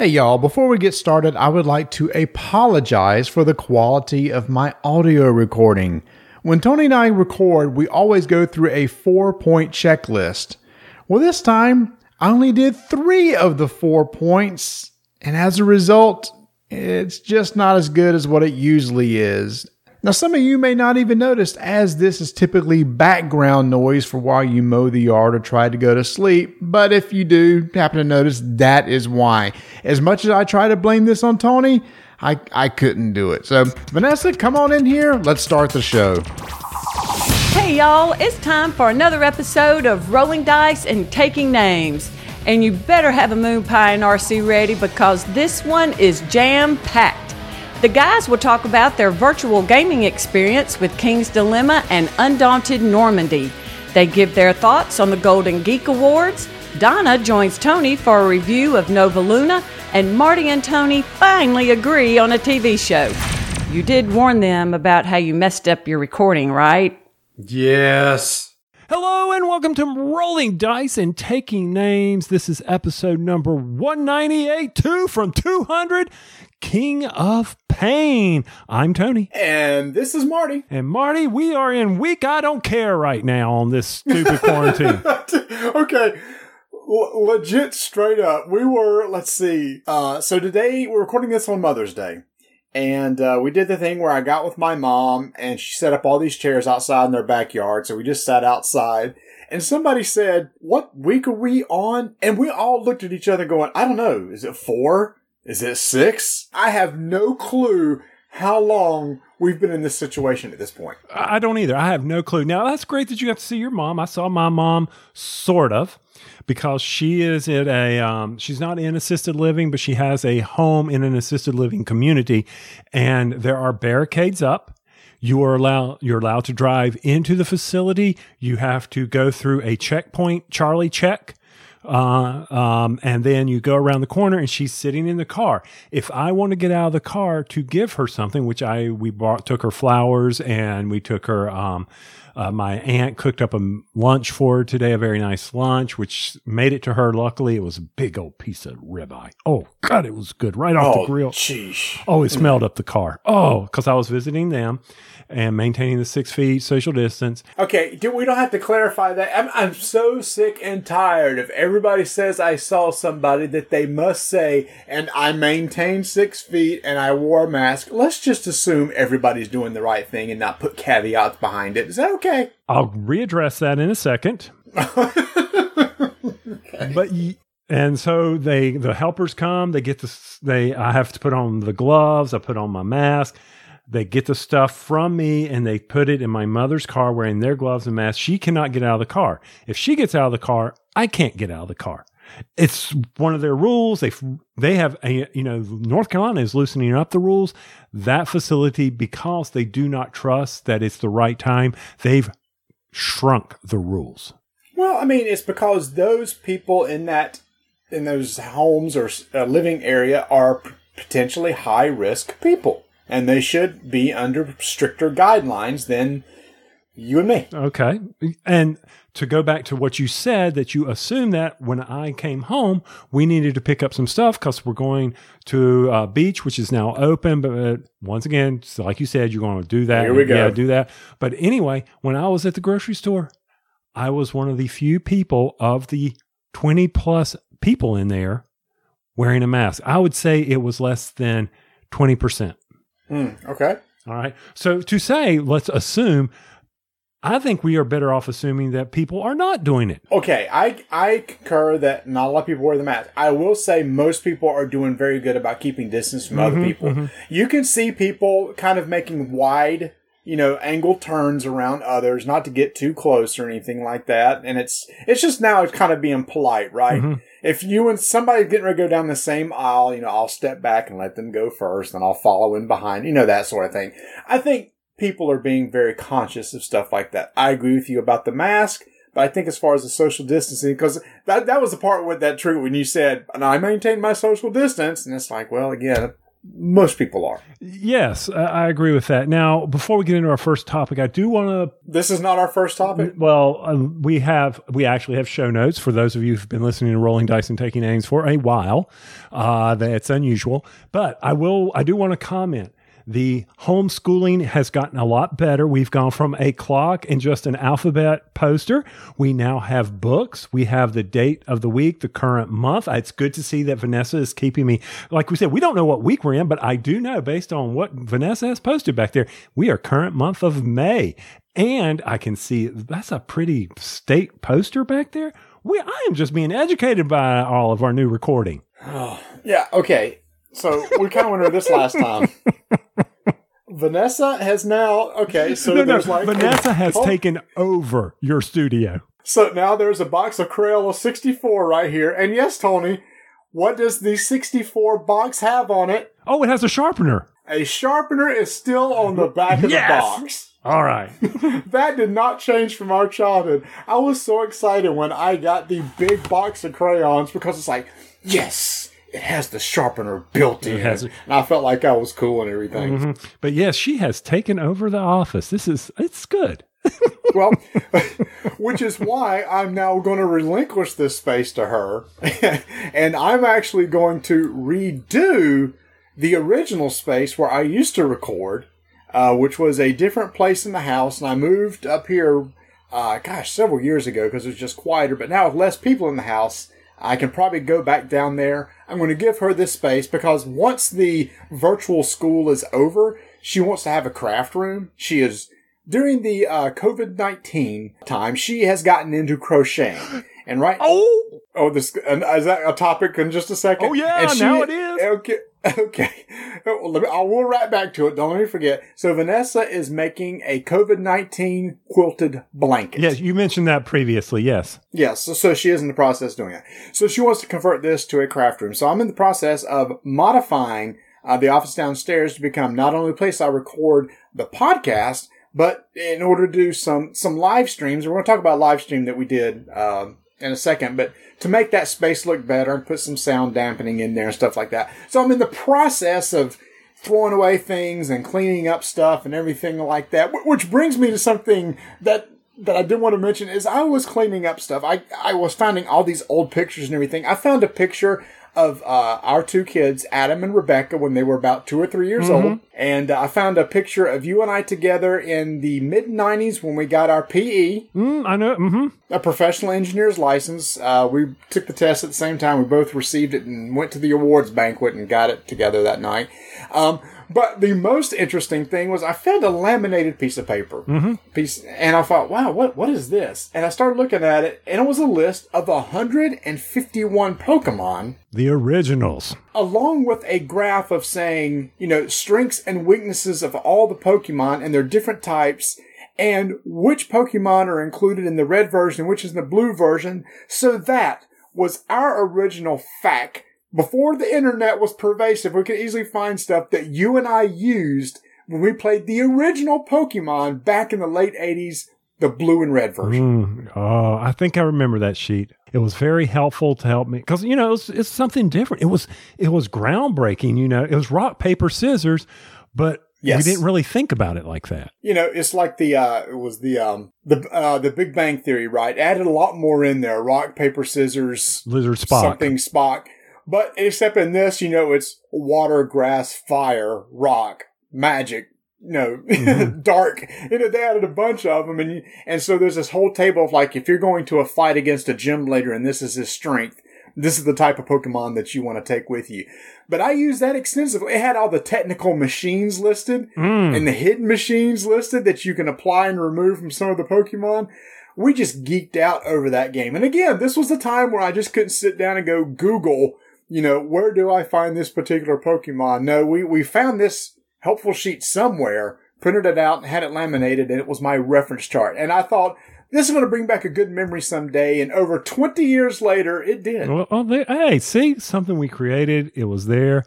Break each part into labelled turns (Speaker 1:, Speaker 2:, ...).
Speaker 1: Hey y'all, before we get started, I would like to apologize for the quality of my audio recording. When Tony and I record, we always go through a four point checklist. Well, this time, I only did three of the four points, and as a result, it's just not as good as what it usually is. Now, some of you may not even notice, as this is typically background noise for while you mow the yard or try to go to sleep. But if you do happen to notice, that is why. As much as I try to blame this on Tony, I, I couldn't do it. So, Vanessa, come on in here. Let's start the show.
Speaker 2: Hey, y'all, it's time for another episode of Rolling Dice and Taking Names. And you better have a moon pie and RC ready because this one is jam packed. The guys will talk about their virtual gaming experience with King's Dilemma and Undaunted Normandy. They give their thoughts on the Golden Geek Awards. Donna joins Tony for a review of Nova Luna, and Marty and Tony finally agree on a TV show. You did warn them about how you messed up your recording, right?
Speaker 3: Yes.
Speaker 4: Hello and welcome to Rolling Dice and Taking Names. This is episode number 198, two from 200, King of Pain. I'm Tony.
Speaker 3: And this is Marty.
Speaker 4: And Marty, we are in week I don't care right now on this stupid quarantine.
Speaker 3: okay. L- legit straight up. We were, let's see. Uh, so today we're recording this on Mother's Day. And uh, we did the thing where I got with my mom and she set up all these chairs outside in their backyard. So we just sat outside. And somebody said, What week are we on? And we all looked at each other going, I don't know. Is it four? Is it six? I have no clue how long we've been in this situation at this point.
Speaker 4: I don't either. I have no clue. Now, that's great that you got to see your mom. I saw my mom sort of because she is at a um, she's not in assisted living but she has a home in an assisted living community and there are barricades up you are allowed you're allowed to drive into the facility you have to go through a checkpoint charlie check uh, um, and then you go around the corner and she's sitting in the car. If I want to get out of the car to give her something, which I we bought took her flowers and we took her um, uh, my aunt cooked up a lunch for her today, a very nice lunch, which made it to her. Luckily, it was a big old piece of ribeye. Oh God, it was good right off
Speaker 3: Oh,
Speaker 4: the grill.
Speaker 3: Sheesh.
Speaker 4: Oh, it smelled up the car. Oh, because I was visiting them and maintaining the six feet social distance.
Speaker 3: Okay, do, we don't have to clarify that. I'm, I'm so sick and tired if everybody says I saw somebody that they must say, and I maintained six feet and I wore a mask. Let's just assume everybody's doing the right thing and not put caveats behind it. Is that okay?
Speaker 4: I'll readdress that in a second. But y- and so they the helpers come. They get this. They I have to put on the gloves. I put on my mask. They get the stuff from me and they put it in my mother's car wearing their gloves and mask. She cannot get out of the car. If she gets out of the car, I can't get out of the car. It's one of their rules. They they have a, you know North Carolina is loosening up the rules. That facility because they do not trust that it's the right time. They've shrunk the rules.
Speaker 3: Well, I mean, it's because those people in that in those homes or uh, living area are potentially high risk people, and they should be under stricter guidelines than you and me.
Speaker 4: Okay. And to go back to what you said, that you assumed that when I came home, we needed to pick up some stuff because we're going to a beach, which is now open. But uh, once again, like you said, you're going to do that.
Speaker 3: Here we go.
Speaker 4: Yeah, do that. But anyway, when I was at the grocery store, I was one of the few people of the 20 plus people in there wearing a mask. I would say it was less than 20%.
Speaker 3: Hmm, okay.
Speaker 4: All right. So to say, let's assume, I think we are better off assuming that people are not doing it.
Speaker 3: Okay, I I concur that not a lot of people wear the mask. I will say most people are doing very good about keeping distance from other mm-hmm, people. Mm-hmm. You can see people kind of making wide, you know, angle turns around others, not to get too close or anything like that. And it's it's just now it's kind of being polite, right? Mm-hmm. If you and somebody getting ready to go down the same aisle, you know, I'll step back and let them go first, and I'll follow in behind, you know, that sort of thing. I think people are being very conscious of stuff like that. I agree with you about the mask. But I think as far as the social distancing, because that that was the part with that true when you said, and I maintain my social distance, and it's like, well, again, most people are.
Speaker 4: Yes, I agree with that. Now, before we get into our first topic, I do want to
Speaker 3: This is not our first topic.
Speaker 4: Well, um, we have we actually have show notes for those of you who've been listening to Rolling Dice and taking names for a while. Uh, that's unusual, but I will. I do want to comment. The homeschooling has gotten a lot better. We've gone from a clock and just an alphabet poster. We now have books. We have the date of the week, the current month. It's good to see that Vanessa is keeping me. Like we said, we don't know what week we're in, but I do know based on what Vanessa has posted back there, we are current month of May. And I can see that's a pretty state poster back there. We, I am just being educated by all of our new recording.
Speaker 3: Oh, Yeah, okay. So we kind of went over this last time. Vanessa has now okay. So
Speaker 4: No, no,
Speaker 3: there's like
Speaker 4: Vanessa has
Speaker 3: Oh,
Speaker 4: taken over your studio.
Speaker 3: So now there's a box of Crayola 64 right here, and yes, Tony, what does the 64 box have on it?
Speaker 4: Oh, it has a sharpener.
Speaker 3: A sharpener is still on the back of
Speaker 4: Yes!
Speaker 3: the box.
Speaker 4: All right.
Speaker 3: That did not change from our childhood. I was so excited when I got the big box of crayons because it's like, yes, it has the sharpener built in. and I felt like I was cool and everything.
Speaker 4: But yes, she has taken over the office. This is it's good.
Speaker 3: Well, which is why I'm now going to relinquish this space to her. and I'm actually going to redo the original space where I used to record, uh, which was a different place in the house. And I moved up here, uh, gosh, several years ago because it was just quieter. But now with less people in the house, I can probably go back down there. I'm going to give her this space because once the virtual school is over, she wants to have a craft room. She is during the uh, COVID nineteen time, she has gotten into crocheting, and right.
Speaker 4: Oh,
Speaker 3: Oh, this and is that a topic in just a second?
Speaker 4: Oh, yeah,
Speaker 3: And
Speaker 4: now it is.
Speaker 3: Okay, okay. Well, let me, I will write back to it. Don't let me forget. So Vanessa is making a COVID nineteen quilted blanket.
Speaker 4: yes, you mentioned that previously. Yes.
Speaker 3: Yes, so, so she is in the process of doing it. So she wants to convert this to a craft room. So I'm in the process of modifying uh, the office downstairs to become not only a place I record the podcast, but in order to do some some live streams. We're going to talk about live stream that we did um, in a second, but to make that space look better and put some sound dampening in there and stuff like that. So I'm in the process of throwing away things and cleaning up stuff and everything like that. Which brings me to something that that I did want to mention is I was cleaning up stuff. I I was finding all these old pictures and everything. I found a picture of uh, our two kids, Adam and Rebecca, when they were about two or three years old, and uh, I found a picture of you and I together in the mid '90s when we got our PE
Speaker 4: Mm, I know. hmm
Speaker 3: a professional engineer's license. Uh, we took the test at the same time. We both received it and went to the awards banquet and got it together that night. Um, but the most interesting thing was I found a laminated piece of paper, mm-hmm. piece, and I thought, "Wow, what what is this?" And I started looking at it, and it was a list of 151 Pokemon
Speaker 4: The originals.
Speaker 3: along with a graph of saying, you know, strengths and weaknesses of all the Pokemon and their different types, and which Pokemon are included in the red version, which is in the blue version. So that was our original fact. Before the internet was pervasive, we could easily find stuff that you and I used when we played the original Pokemon back in the late 80s, the blue and red version.
Speaker 4: Mm, oh, I think I remember that sheet. It was very helpful to help me because you know it's, it's something different. It was it was groundbreaking. You know, it was rock paper scissors, but
Speaker 3: Yes.
Speaker 4: we didn't really think about it like that.
Speaker 3: you know, it's like the uh, it was the um the uh, the Big Bang Theory, right? Added a lot more in there: rock, paper, scissors,
Speaker 4: Lizard Spock.
Speaker 3: something Spock. But except in this, you know, it's water, grass, fire, rock, magic. You know,
Speaker 4: Mm-hmm.
Speaker 3: dark. You know, they added a bunch of them, and and so there's this whole table of like, if you're going to a fight against a gym leader, and this is his strength, this is the type of Pokemon that you want to take with you. But I used that extensively. It had all the technical machines listed
Speaker 4: Mm.
Speaker 3: and the hidden machines listed that you can apply and remove from some of the Pokemon. We just geeked out over that game. And again, this was the time where I just couldn't sit down and go Google, you know, where do I find this particular Pokemon? No, we, we found this helpful sheet somewhere, printed it out and had it laminated and it was my reference chart. And I thought, this is going to bring back a good memory someday. And over 20 years later, it did.
Speaker 4: Well, oh, they, hey, see something we created. It was there.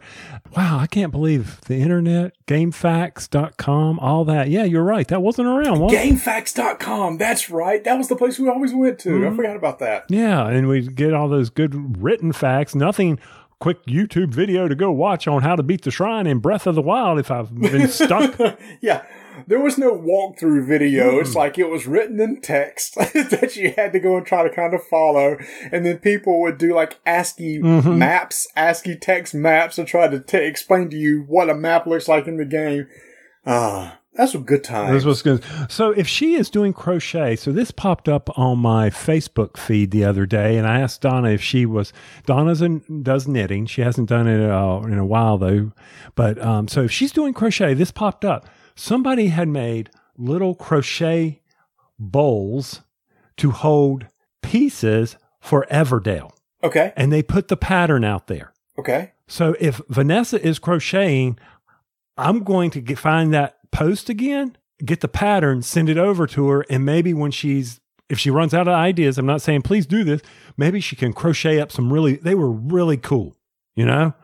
Speaker 4: Wow, I can't believe the internet, GameFAQs.com, all that. Yeah, you're right. That wasn't around. Was?
Speaker 3: GameFAQs.com. That's right. That was the place we always went to. I mm-hmm. forgot about that.
Speaker 4: Yeah, and we get all those good written facts. Nothing quick YouTube video to go watch on how to beat the shrine in Breath of the Wild if I've been stuck.
Speaker 3: yeah. There was no walkthrough video. It's like it was written in text that you had to go and try to kind of follow. And then people would do like ASCII maps, ASCII text maps to try to t- explain to you what a map looks like in the game. Ah, that's a good time.
Speaker 4: This was good. So if she is doing crochet, so this popped up on my Facebook feed the other day, and I asked Donna if she was. Donna's in, does knitting. She hasn't done it uh, in a while though, but um, so if she's doing crochet, this popped up. Somebody had made little crochet bowls to hold pieces for Everdell,
Speaker 3: okay.
Speaker 4: and they put the pattern out there.
Speaker 3: Okay.
Speaker 4: So if Vanessa is crocheting, I'm going to get, find that post again, get the pattern, send it over to her, and maybe when she's if she runs out of ideas, I'm not saying please do this. Maybe she can crochet up some really. They were really cool, you know.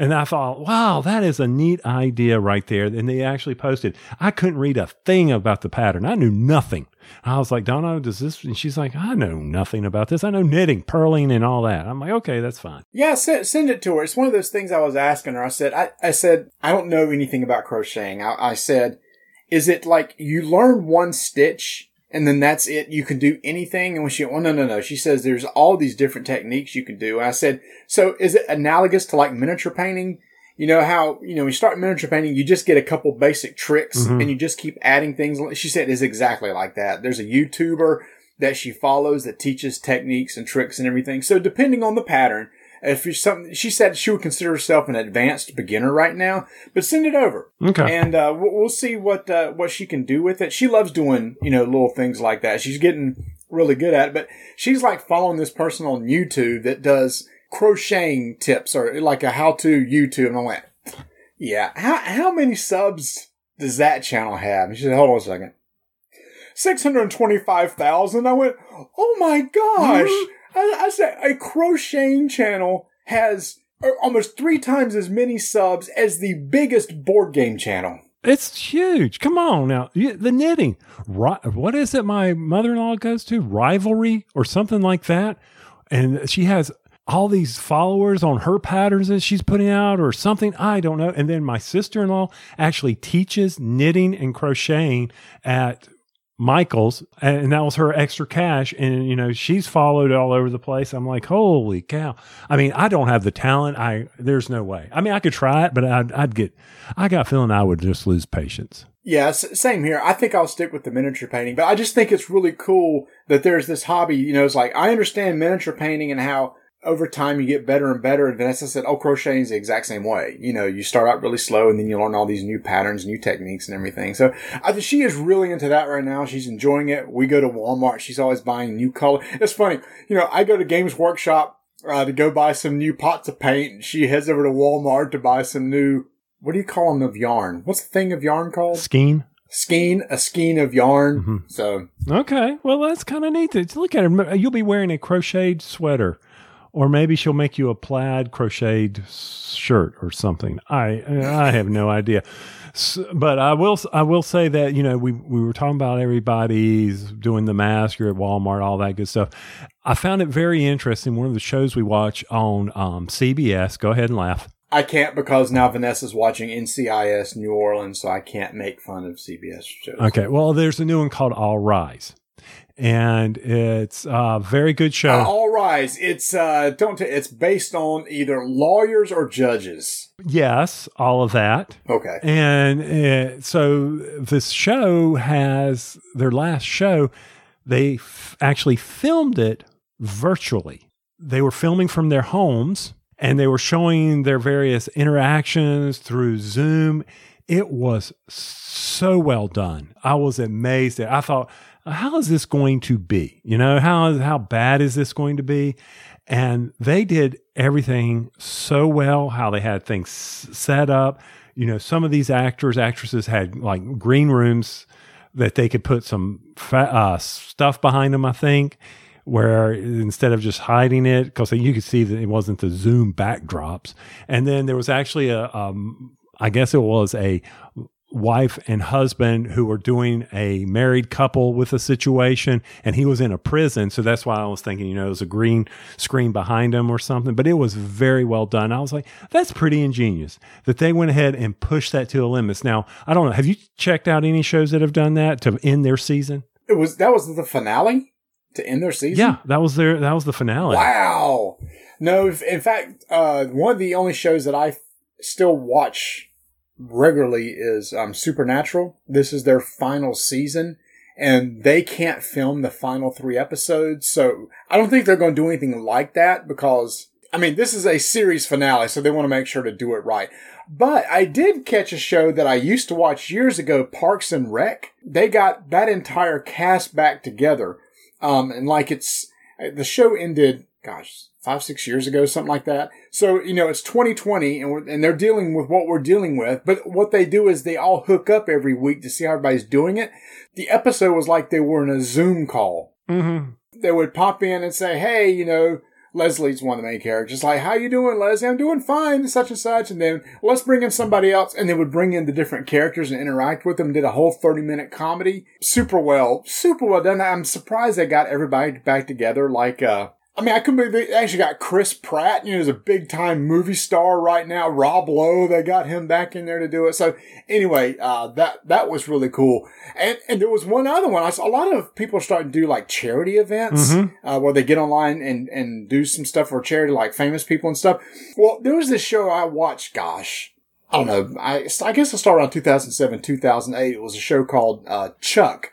Speaker 4: And I thought, wow, that is a neat idea right there. And they actually posted. I couldn't read a thing about the pattern. I knew nothing. I was like, Donna, does this? And she's like, I know nothing about this. I know knitting, purling, and all that. I'm like, okay, that's fine.
Speaker 3: Yeah, send, send it to her. It's one of those things I was asking her. I said, I, I said, I don't know anything about crocheting. I, I said, is it like you learn one stitch and then that's it? You can do anything? And when she, oh, no, no, no. She says there's all these different techniques you can do. And I said, so is it analogous to like miniature painting? You know how, you know, when you start miniature painting, you just get a couple basic tricks mm-hmm. and you just keep adding things. She said it's exactly like that. There's a YouTuber that she follows that teaches techniques and tricks and everything. So depending on the pattern, if you're something, she said she would consider herself an advanced beginner right now, but send it over.
Speaker 4: Okay.
Speaker 3: And, uh, we'll, we'll see what, uh, what she can do with it. She loves doing, you know, little things like that. She's getting really good at it, but she's like following this person on YouTube that does crocheting tips or like a how to YouTube. And I went, yeah, how, how many subs does that channel have? And she said, hold on a second. 625,000. I went, oh my gosh. I, I said a crocheting channel has uh, almost three times as many subs as the biggest board game channel.
Speaker 4: It's huge. Come on now. The knitting. What is it my mother in law goes to? Ravelry or something like that. And she has all these followers on her patterns that she's putting out or something. I don't know. And then my sister in law actually teaches knitting and crocheting at Michael's, and that was her extra cash. And you know, she's followed all over the place. I'm like, holy cow! I mean, I don't have the talent. I there's no way. I mean, I could try it, but I'd, I'd get. I got feeling I would just lose patience.
Speaker 3: Yeah, same here. I think I'll stick with the miniature painting, but I just think it's really cool that there's this hobby. You know, it's like I understand miniature painting and how over time you get better and better. And Vanessa said, "Oh, crocheting is the exact same way. You know, you start out really slow and then you learn all these new patterns, new techniques, and everything." So I think she is really into that right now. She's enjoying it. We go to Walmart. She's always buying new color. It's funny. You know, I go to Games Workshop uh, to go buy some new pots of paint. and She heads over to Walmart to buy some new. What do you call them of yarn? What's the thing of yarn called?
Speaker 4: Skein.
Speaker 3: skein, a skein of yarn. So
Speaker 4: Okay, well that's kind of neat. To to look at her. You'll be wearing a crocheted sweater, or maybe she'll make you a plaid crocheted shirt or something. I I have no idea. S but I will I will say that you know we we were talking about everybody's doing the mask. You're at Walmart, all that good stuff. I found it very interesting. One of the shows we watch on um, CBS. Go ahead and laugh.
Speaker 3: I can't because now Vanessa's watching NCIS New Orleans, so I can't make fun of CBS shows.
Speaker 4: Okay, well there's a new one called All Rise, and it's a very good show.
Speaker 3: Uh, all rise. It's uh don't t- it's based on either lawyers or judges.
Speaker 4: yes, all of that.
Speaker 3: Okay.
Speaker 4: And uh, so this show has their last show, they f- actually filmed it virtually. They were filming from their homes and they were showing their various interactions through Zoom. It was so well done. I was amazed at I thought, how is this going to be? You know, how how bad is this going to be? And they did everything so well, how they had things set up. You know, some of these actors, actresses had like green rooms that they could put some fa- uh, stuff behind them, I think, where instead of just hiding it, because you could see that it wasn't the Zoom backdrops. And then there was actually a, um, I guess it was a wife and husband who were doing a married couple with a situation and he was in a prison. So that's why i was thinking you know it was a green screen behind him or something but it was very well done. I was like that's pretty ingenious that they went ahead and pushed that to the limits. Now i don't know. Have you checked out any shows that have done that to end their season?
Speaker 3: It was that was the finale to end their season.
Speaker 4: yeah that was their that was the finale.
Speaker 3: Wow. No, in fact, uh, one of the only shows that I still watch regularly is um, Supernatural. This is their final season, and they can't film the final three episodes. So I don't think they're going to do anything like that because, I mean, this is a series finale, so they want to make sure to do it right. But I did catch a show that I used to watch years ago, Parks and Rec. They got that entire cast back together. Um, and like it's, the show ended, gosh, five, six years ago, something like that. So, you know, it's 2020 and, and they're dealing with what we're dealing with. But what they do is they all hook up every week to see how everybody's doing it. The episode was like they were in a Zoom call.
Speaker 4: mm-hmm.
Speaker 3: They would pop in and say, Hey, you know, Leslie's one of the main characters. Like, how you doing, Leslie? I'm doing fine, such and such. And then let's bring in somebody else. And they would bring in the different characters and interact with them. Did a whole 30 minute comedy. Super well, super well done. I'm surprised they got everybody back together. Like, uh, I mean, I couldn't believe they actually got Chris Pratt, you know, he's a big time movie star right now. Rob Lowe, they got him back in there to do it. So anyway, uh, that, that was really cool. And, and there was one other one. I saw a lot of people starting to do like charity events, uh, where they get online and, and do some stuff for charity, like famous people and stuff. Well, there was this show I watched, gosh, I don't know. I, I guess it started around 2007, 2008. It was a show called, uh, Chuck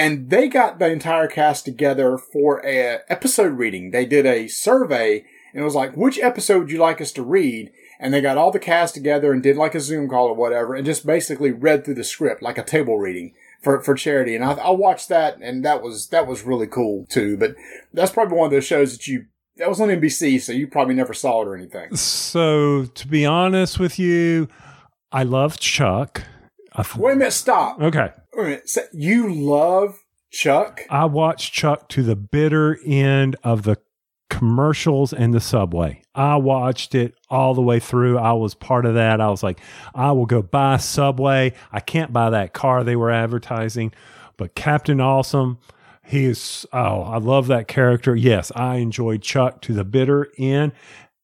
Speaker 3: and they got the entire cast together for a episode reading. They did a survey and it was like, which episode would you like us to read? And they got all the cast together and did like a Zoom call or whatever and just basically read through the script like a table reading for, for charity. And I, I watched that and that was, that was really cool too. But that's probably one of those shows that you, that was on NBC, so you probably never saw it or anything.
Speaker 4: so to be honest with you i love chuck th-
Speaker 3: Wait a minute, stop.
Speaker 4: okay
Speaker 3: minute. So you love Chuck?
Speaker 4: I watched Chuck to the bitter end of the commercials and the subway. I watched it all the way through. I was part of that. I was like, I will go buy Subway. I can't buy that car they were advertising, but Captain Awesome, he is, oh, I love that character. Yes, I enjoyed Chuck to the bitter end.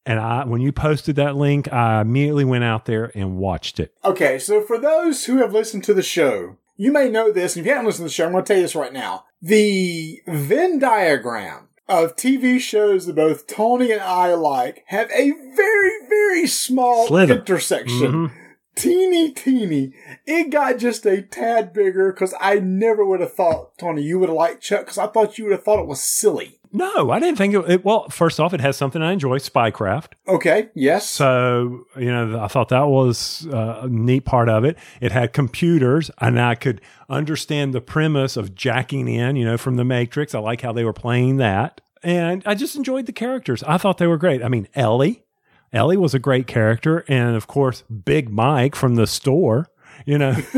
Speaker 4: And I, when you posted that link, I immediately went out there and watched it.
Speaker 3: Okay, so for those who have listened to the show, you may know this, and if you haven't listened to the show, I'm going to tell you this right now. The Venn diagram of TV shows that both Tony and I like have a very, very small
Speaker 4: Slither.
Speaker 3: intersection. Mm-hmm. Teeny, teeny. It got just a tad bigger because I never would have thought, Tony, you would have liked Chuck because I thought you would have thought it was silly.
Speaker 4: No, I didn't think it, it. Well, first off, it has something I enjoy, spycraft.
Speaker 3: Okay, yes.
Speaker 4: So, you know, I thought that was uh, a neat part of it. It had computers, and I could understand the premise of jacking in, you know, from the Matrix. I like how they were playing that. And I just enjoyed the characters. I thought they were great. I mean, Ellie. Ellie was a great character. And of course, Big Mike from the store, you know,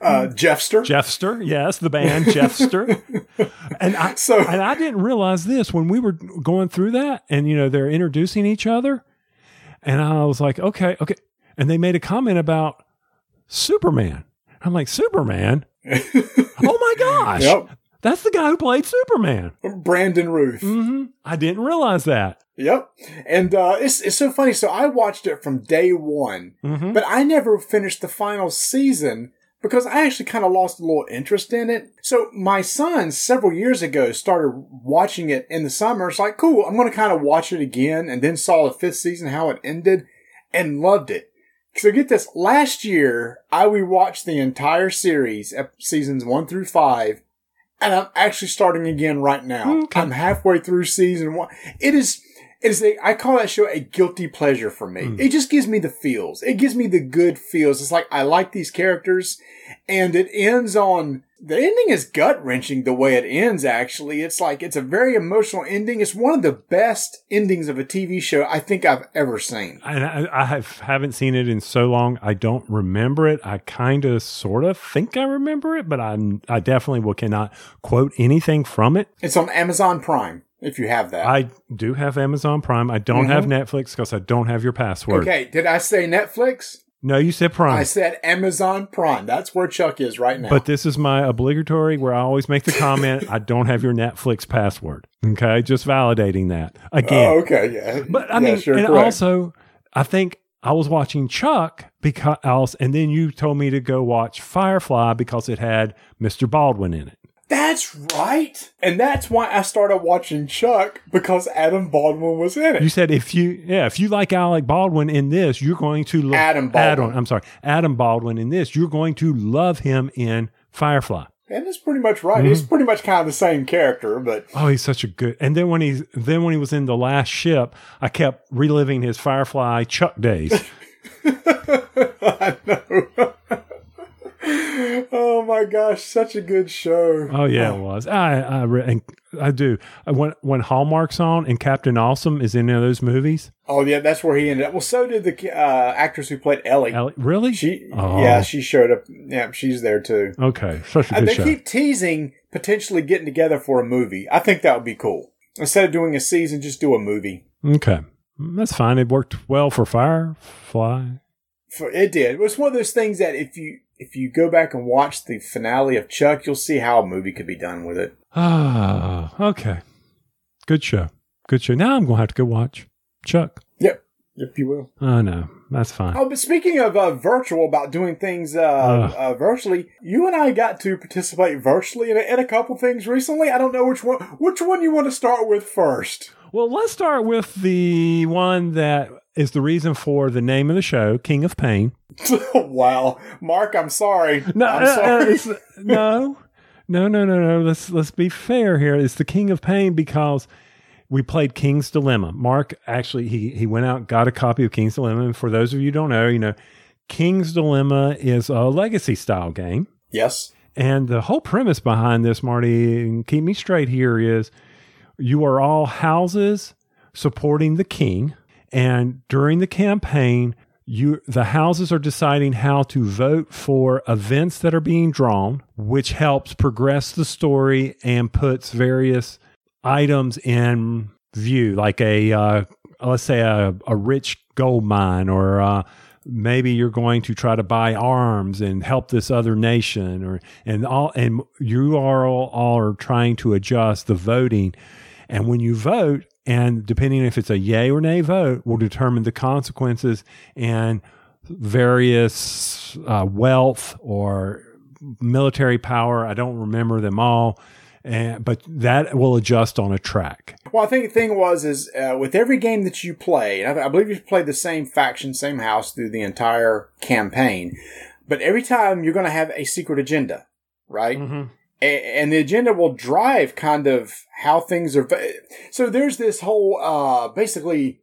Speaker 3: uh, Jeffster.
Speaker 4: Jeffster. Yes, the band Jeffster. and I,
Speaker 3: So-
Speaker 4: and I didn't realize this when we were going through that and, you know, they're introducing each other. And I was like, okay, okay. And they made a comment about Superman. I'm like, Superman? oh my gosh.
Speaker 3: Yep.
Speaker 4: That's the guy who played Superman.
Speaker 3: Brandon Routh.
Speaker 4: hmm I didn't realize that.
Speaker 3: Yep. And uh, it's it's so funny. So I watched it from day one,
Speaker 4: Mhm.
Speaker 3: but I never finished the final season because I actually kind of lost a little interest in it. So my son several years ago started watching it in the summer. It's like, cool, I'm going to kind of watch it again, and then saw the fifth season how it ended, and loved it. So get this. Last year, I rewatched the entire series, seasons one through five, and I'm actually starting again right now.
Speaker 4: Okay.
Speaker 3: I'm halfway through season one. It is, it is a, I call that show a guilty pleasure for me.
Speaker 4: Hmm.
Speaker 3: It just gives me the feels. It gives me the good feels. It's like, I like these characters and it ends on, the ending is gut wrenching the way it ends, actually. It's like, it's a very emotional ending. It's one of the best endings of a TV show I think I've ever seen.
Speaker 4: And I, I have, haven't seen it in so long. I don't remember it. I kind of, sort of think I remember it, but I'm, I definitely will cannot quote anything from it.
Speaker 3: It's on Amazon Prime, if you have that.
Speaker 4: I do have Amazon Prime. I don't have mm-hmm. Netflix because I don't have your password.
Speaker 3: okay, did I say Netflix?
Speaker 4: No, you said Prime.
Speaker 3: I said Amazon Prime. That's where Chuck is right now.
Speaker 4: But this is my obligatory where I always make the comment I don't have your Netflix password. Okay. Just validating that again.
Speaker 3: oh, okay, yeah.
Speaker 4: But I
Speaker 3: Yeah,
Speaker 4: mean,
Speaker 3: sure,
Speaker 4: and
Speaker 3: correct.
Speaker 4: also, I think I was watching Chuck because, and then you told me to go watch Firefly because it had Mr. Baldwin in it.
Speaker 3: That's right. And that's why I started watching Chuck because Adam Baldwin was in it.
Speaker 4: You said if you, yeah, if you like Alec Baldwin in this, you're going to love
Speaker 3: Adam Baldwin.
Speaker 4: Adam, I'm sorry, Adam Baldwin in this, you're going to love him in Firefly.
Speaker 3: and that's pretty much right. He's mm-hmm. pretty much kind of the same character, but
Speaker 4: Oh, he's such a good. And then when he's then when he was in the last ship, I kept reliving his Firefly Chuck days.
Speaker 3: I know. Oh my gosh, such a good show.
Speaker 4: Oh yeah, it was. I I re- and I do. I- When when Hallmark's on and Captain Awesome is in any of those movies.
Speaker 3: Oh yeah, that's where he ended up. Well, so did the uh, actress who played Ellie.
Speaker 4: Ellie, really?
Speaker 3: She,
Speaker 4: Oh.
Speaker 3: yeah, she showed up. Yeah, she's there too.
Speaker 4: okay, such a good
Speaker 3: they
Speaker 4: show.
Speaker 3: keep teasing potentially getting together for a movie. I think that would be cool. Instead of doing a season, just do a movie.
Speaker 4: okay, that's fine. It worked well for Firefly.
Speaker 3: For, it did. It was one of those things that if you if you go back and watch the finale of Chuck, you'll see how a movie could be done with it.
Speaker 4: Ah, okay, good show. Good show. Now I'm gonna have to go watch Chuck.
Speaker 3: Yep, if you will.
Speaker 4: Oh no, that's fine.
Speaker 3: Oh, but speaking of uh, virtual, about doing things uh, uh, virtually, you and I got to participate virtually in a, in a couple things recently. I don't know which one. Which one you want to start with first?
Speaker 4: Well, let's start with the one that is the reason for the name of the show, King of Pain.
Speaker 3: wow, Mark, I'm sorry.
Speaker 4: No,
Speaker 3: I'm
Speaker 4: uh, uh,
Speaker 3: sorry.
Speaker 4: it's- no, no, no, no, no. Let's let's be fair here. It's the King of Pain because we played King's Dilemma. Mark actually he he went out got a copy of King's Dilemma. And for those of you who don't know, you know, King's Dilemma is a legacy style game.
Speaker 3: yes.
Speaker 4: And the whole premise behind this, Marty, and keep me straight here, is you are all houses supporting the king. And during the campaign, you the houses are deciding how to vote for events that are being drawn, which helps progress the story and puts various items in view, like a uh, let's say a, a rich gold mine or uh, maybe you're going to try to buy arms and help this other nation or and all and you are all, all are trying to adjust the voting. And when you vote and depending if it's a yay or nay vote will determine the consequences and various uh, wealth or military power i don't remember them all and, but that will adjust on a track
Speaker 3: Well, I think the thing was is uh, with every game that you play, and I, I believe you played the same faction, same house through the entire campaign. But every time you're going to have a secret agenda, right? A- and the agenda will drive kind of how things are. So there's this whole, uh, basically,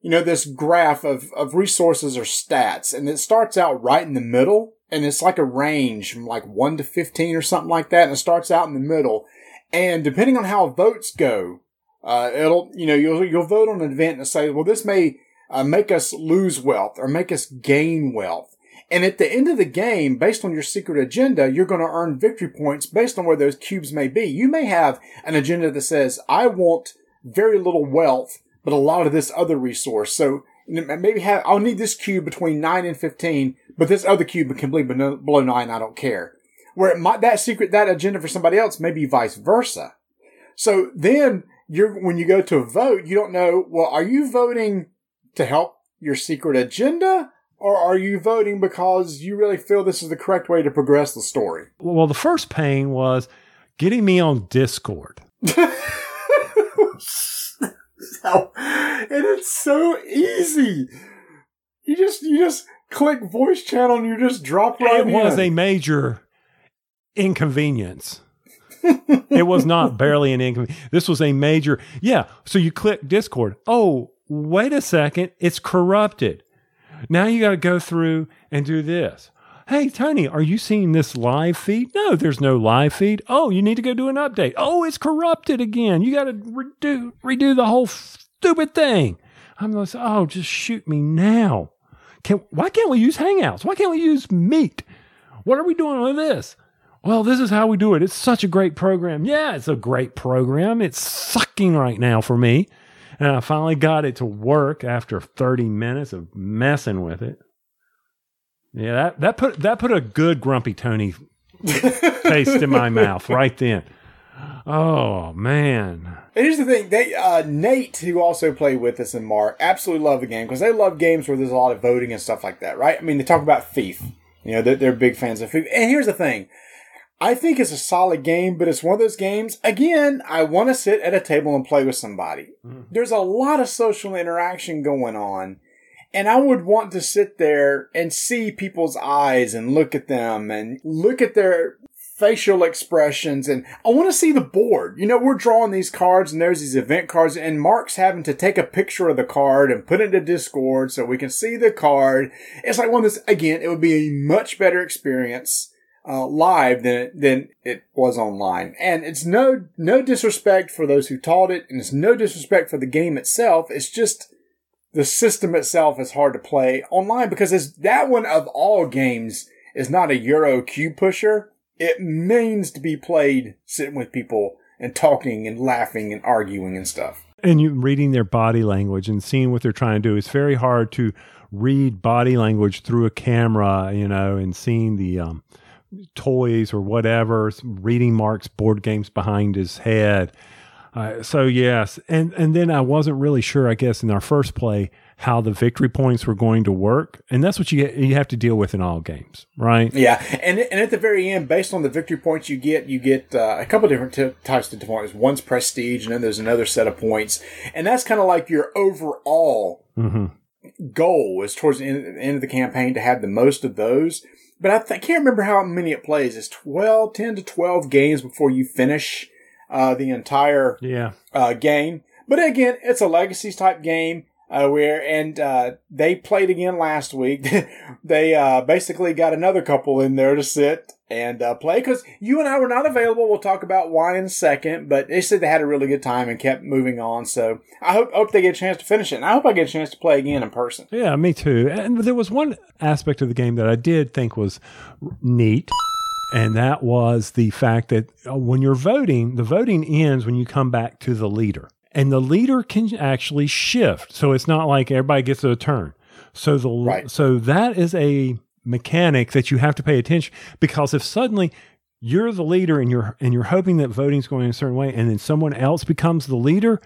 Speaker 3: you know, this graph of, of resources or stats, and it starts out right in the middle, and it's like a range from like 1 to 15 or something like that, and it starts out in the middle. And depending on how votes go, uh, it'll, you know, you'll, you'll vote on an event and say, well, this may uh, make us lose wealth or make us gain wealth. And at the end of the game, based on your secret agenda, you're going to earn victory points based on where those cubes may be. You may have an agenda that says, I want very little wealth, but a lot of this other resource. So maybe have, I'll need this cube between 9 and 15, but this other cube can be below below 9. I don't care. Where might, that secret, that agenda for somebody else may be vice versa. So then you're, when you go to vote, you don't know, well, are you voting to help your secret agenda? Or are you voting because you really feel this is the correct way to progress the story?
Speaker 4: well the first pain was getting me on discord
Speaker 3: So, and it's so easy. You just, you just click voice channel and you just drop right in.
Speaker 4: it was a major inconvenience. it was not barely an inconvenience. This was a major, yeah. So you click Discord. Oh, wait a second. It's corrupted. Now you got to go through and do this. Hey, Tony, are you seeing this live feed? No, there's no live feed. Oh, you need to go do an update. Oh, it's corrupted again. You got to redo, redo the whole stupid thing. I'm like, oh, just shoot me now. Can, why can't we use Hangouts? Why can't we use Meet? What are we doing with this? Well, this is how we do it. It's such a great program. Yeah, it's a great program. It's sucking right now for me. And I finally got it to work after 30 minutes of messing with it. Yeah, that, that put that put a good grumpy Tony taste in my mouth right then. Oh man.
Speaker 3: And here's the thing: they uh, Nate, who also played with us, and Mark absolutely love the game because they love games where there's a lot of voting and stuff like that, right? I mean, they talk about Thief. You know, they're, they're big fans of Thief. And here's the thing: I think it's a solid game, but it's one of those games. Again, I want to sit at a table and play with somebody. Mm-hmm. There's a lot of social interaction going on. And I would want to sit there and see people's eyes and look at them and look at their facial expressions. And I want to see the board. You know, we're drawing these cards and there's these event cards and Mark's having to take a picture of the card and put it into Discord so we can see the card. It's like one of this, again, it would be a much better experience. Uh, live than it, than it was online, and it's no no disrespect for those who taught it, and it's no disrespect for the game itself. It's just the system itself is hard to play online because it's that one of all games is not a Euro cube pusher. It means to be played sitting with people and talking and laughing and arguing and stuff.
Speaker 4: And you reading their body language and seeing what they're trying to do. It's very hard to read body language through a camera, you know, and seeing the um, toys or whatever, reading Mark's board games behind his head. Uh, so yes, and and then I wasn't really sure. I guess in our first play how the victory points were going to work, and that's what you you have to deal with in all games, right?
Speaker 3: Yeah, and and at the very end, based on the victory points you get, you get uh, a couple different t- types of points. One's prestige, and then there's another set of points, and that's kind of like your overall goal is towards the end, end of the campaign to have the most of those. But I, th- I can't remember how many it plays. It's 12, 10 to 12 games before you finish uh, the entire
Speaker 4: Yeah.
Speaker 3: uh, game. But again, it's a legacies type game. Uh, where and uh, they played again last week. they uh, basically got another couple in there to sit and uh, play because you and I were not available. We'll talk about why in a second. But they said they had a really good time and kept moving on. So I hope hope they get a chance to finish it. And I hope I get a chance to play again in person.
Speaker 4: Yeah, me too. And there was one aspect of the game that I did think was neat. And that was the fact that uh, when you're voting, the voting ends when you come back to the leader. And the leader can actually shift. So it's not like everybody gets a turn. So the
Speaker 3: Right.
Speaker 4: so that is a mechanic that you have to pay attention because if suddenly you're the leader and you're and you're hoping that voting's going a certain way and then someone else becomes the leader,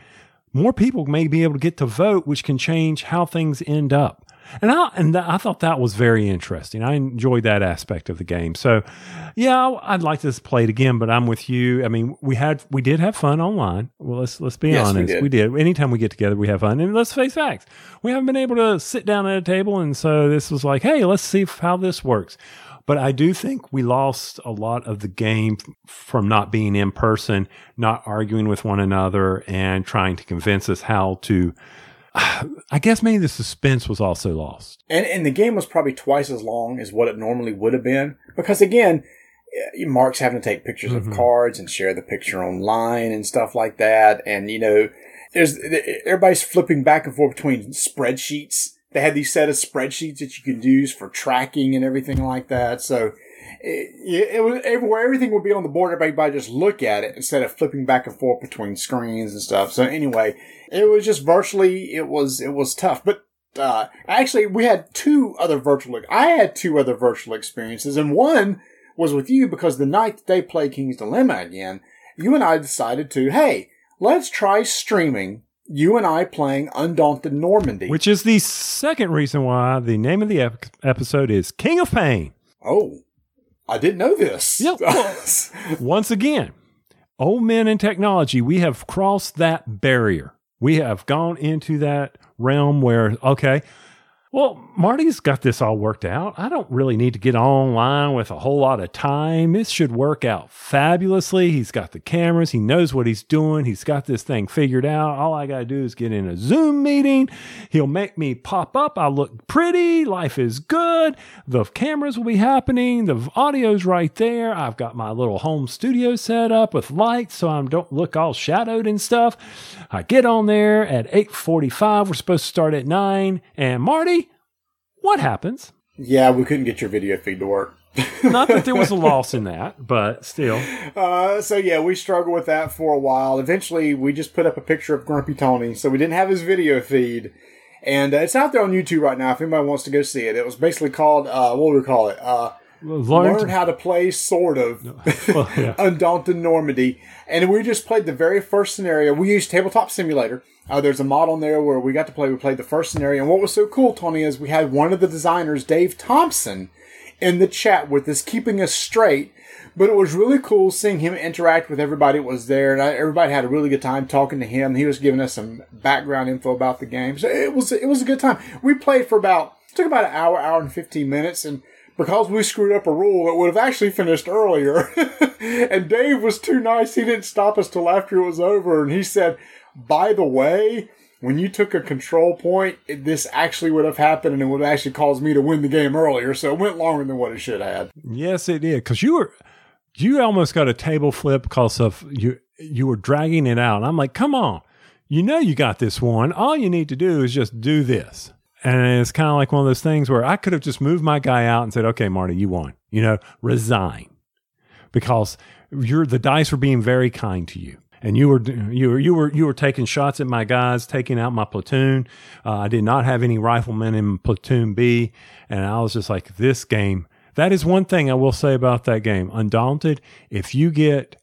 Speaker 4: more people may be able to get to vote, which can change how things end up. And I and th- I thought that was very interesting. I enjoyed that aspect of the game. So, yeah, I'd like to play it again. But I'm with you. I mean, we had we did have fun online. Well, let's let's be
Speaker 3: Yes, we
Speaker 4: honest.
Speaker 3: did.
Speaker 4: we did. Anytime we get together, we have fun. And let's face facts, we haven't been able to sit down at a table. And so this was like, hey, let's see how this works. But I do think we lost a lot of the game from not being in person, not arguing with one another, and trying to convince us how to. I guess maybe the suspense was also lost.
Speaker 3: And and the game was probably twice as long as what it normally would have been because again, eh, Mark's having to take pictures of cards and share the picture online and stuff like that. And you know, there's everybody's flipping back and forth between spreadsheets. They had these set of spreadsheets that you could use for tracking and everything like that. So it, it was everywhere. Everything would be on the board. Everybody just look at it instead of flipping back and forth between screens and stuff. So anyway, it was just virtually. It was it was tough, but uh, actually, we had two other virtual. I had two other virtual experiences, and one was with you because the night that they played King's Dilemma again, you and I decided to, hey, let's try streaming. You and I playing Undaunted Normandy.
Speaker 4: Which is the second reason why the name of the ep- episode is King of Pain.
Speaker 3: oh, I didn't know this.
Speaker 4: Yep. Once again, old men in technology, we have crossed that barrier. We have gone into that realm where, okay, well, Marty's got this all worked out. I don't really need to get online with a whole lot of time. This should work out fabulously. He's got the cameras. He knows what he's doing. He's got this thing figured out. All I got to do is get in a Zoom meeting. He'll make me pop up. I look pretty. Life is good. The cameras will be happening. The audio's right there. I've got my little home studio set up with lights so I don't look all shadowed and stuff. I get on there at 8:45. We're supposed to start at 9 and Marty, what happens?
Speaker 3: yeah, we couldn't get your video feed to work.
Speaker 4: Not that there was a loss in that, but still.
Speaker 3: Uh, so yeah, we struggled with that for a while. Eventually, we just put up a picture of Grumpy Tony, so we didn't have his video feed. And uh, it's out there on YouTube right now if anybody wants to go see it. It was basically called, uh, what do we call it? Uh,
Speaker 4: Learn
Speaker 3: learn how to play sort of.
Speaker 4: Well, yeah.
Speaker 3: undaunted normandy. And we just played the very first scenario. We used tabletop simulator. Uh, there's a mod on there where we got to play we played the first scenario. And what was so cool tony is we had one of the designers dave thompson in the chat with us keeping us straight. But it was really cool seeing him interact with everybody that was there. And I, everybody had a really good time talking to him. He was giving us some background info about the game. So it was it was a good time. We played for about took about an hour hour and 15 minutes. And because we screwed up a rule, it would have actually finished earlier. and Dave was too nice. He didn't stop us till after it was over. And he said, by the way, when you took a control point, this actually would have happened and it would have actually caused me to win the game earlier. So it went longer than what it should have.
Speaker 4: Yes, it did. Because you were, you almost got a table flip because of you. You were dragging it out. And I'm like, come on, you know you got this one. All you need to do is just do this. And it's kind of like one of those things where I could have just moved my guy out and said, okay, Marty, you won. You know, resign because you're the dice were being very kind to you. And you were you were you were you were taking shots at my guys, taking out my platoon. Uh, I did not have any riflemen in platoon B, and I was just like, this game. That is one thing I will say about that game. Undaunted, if you get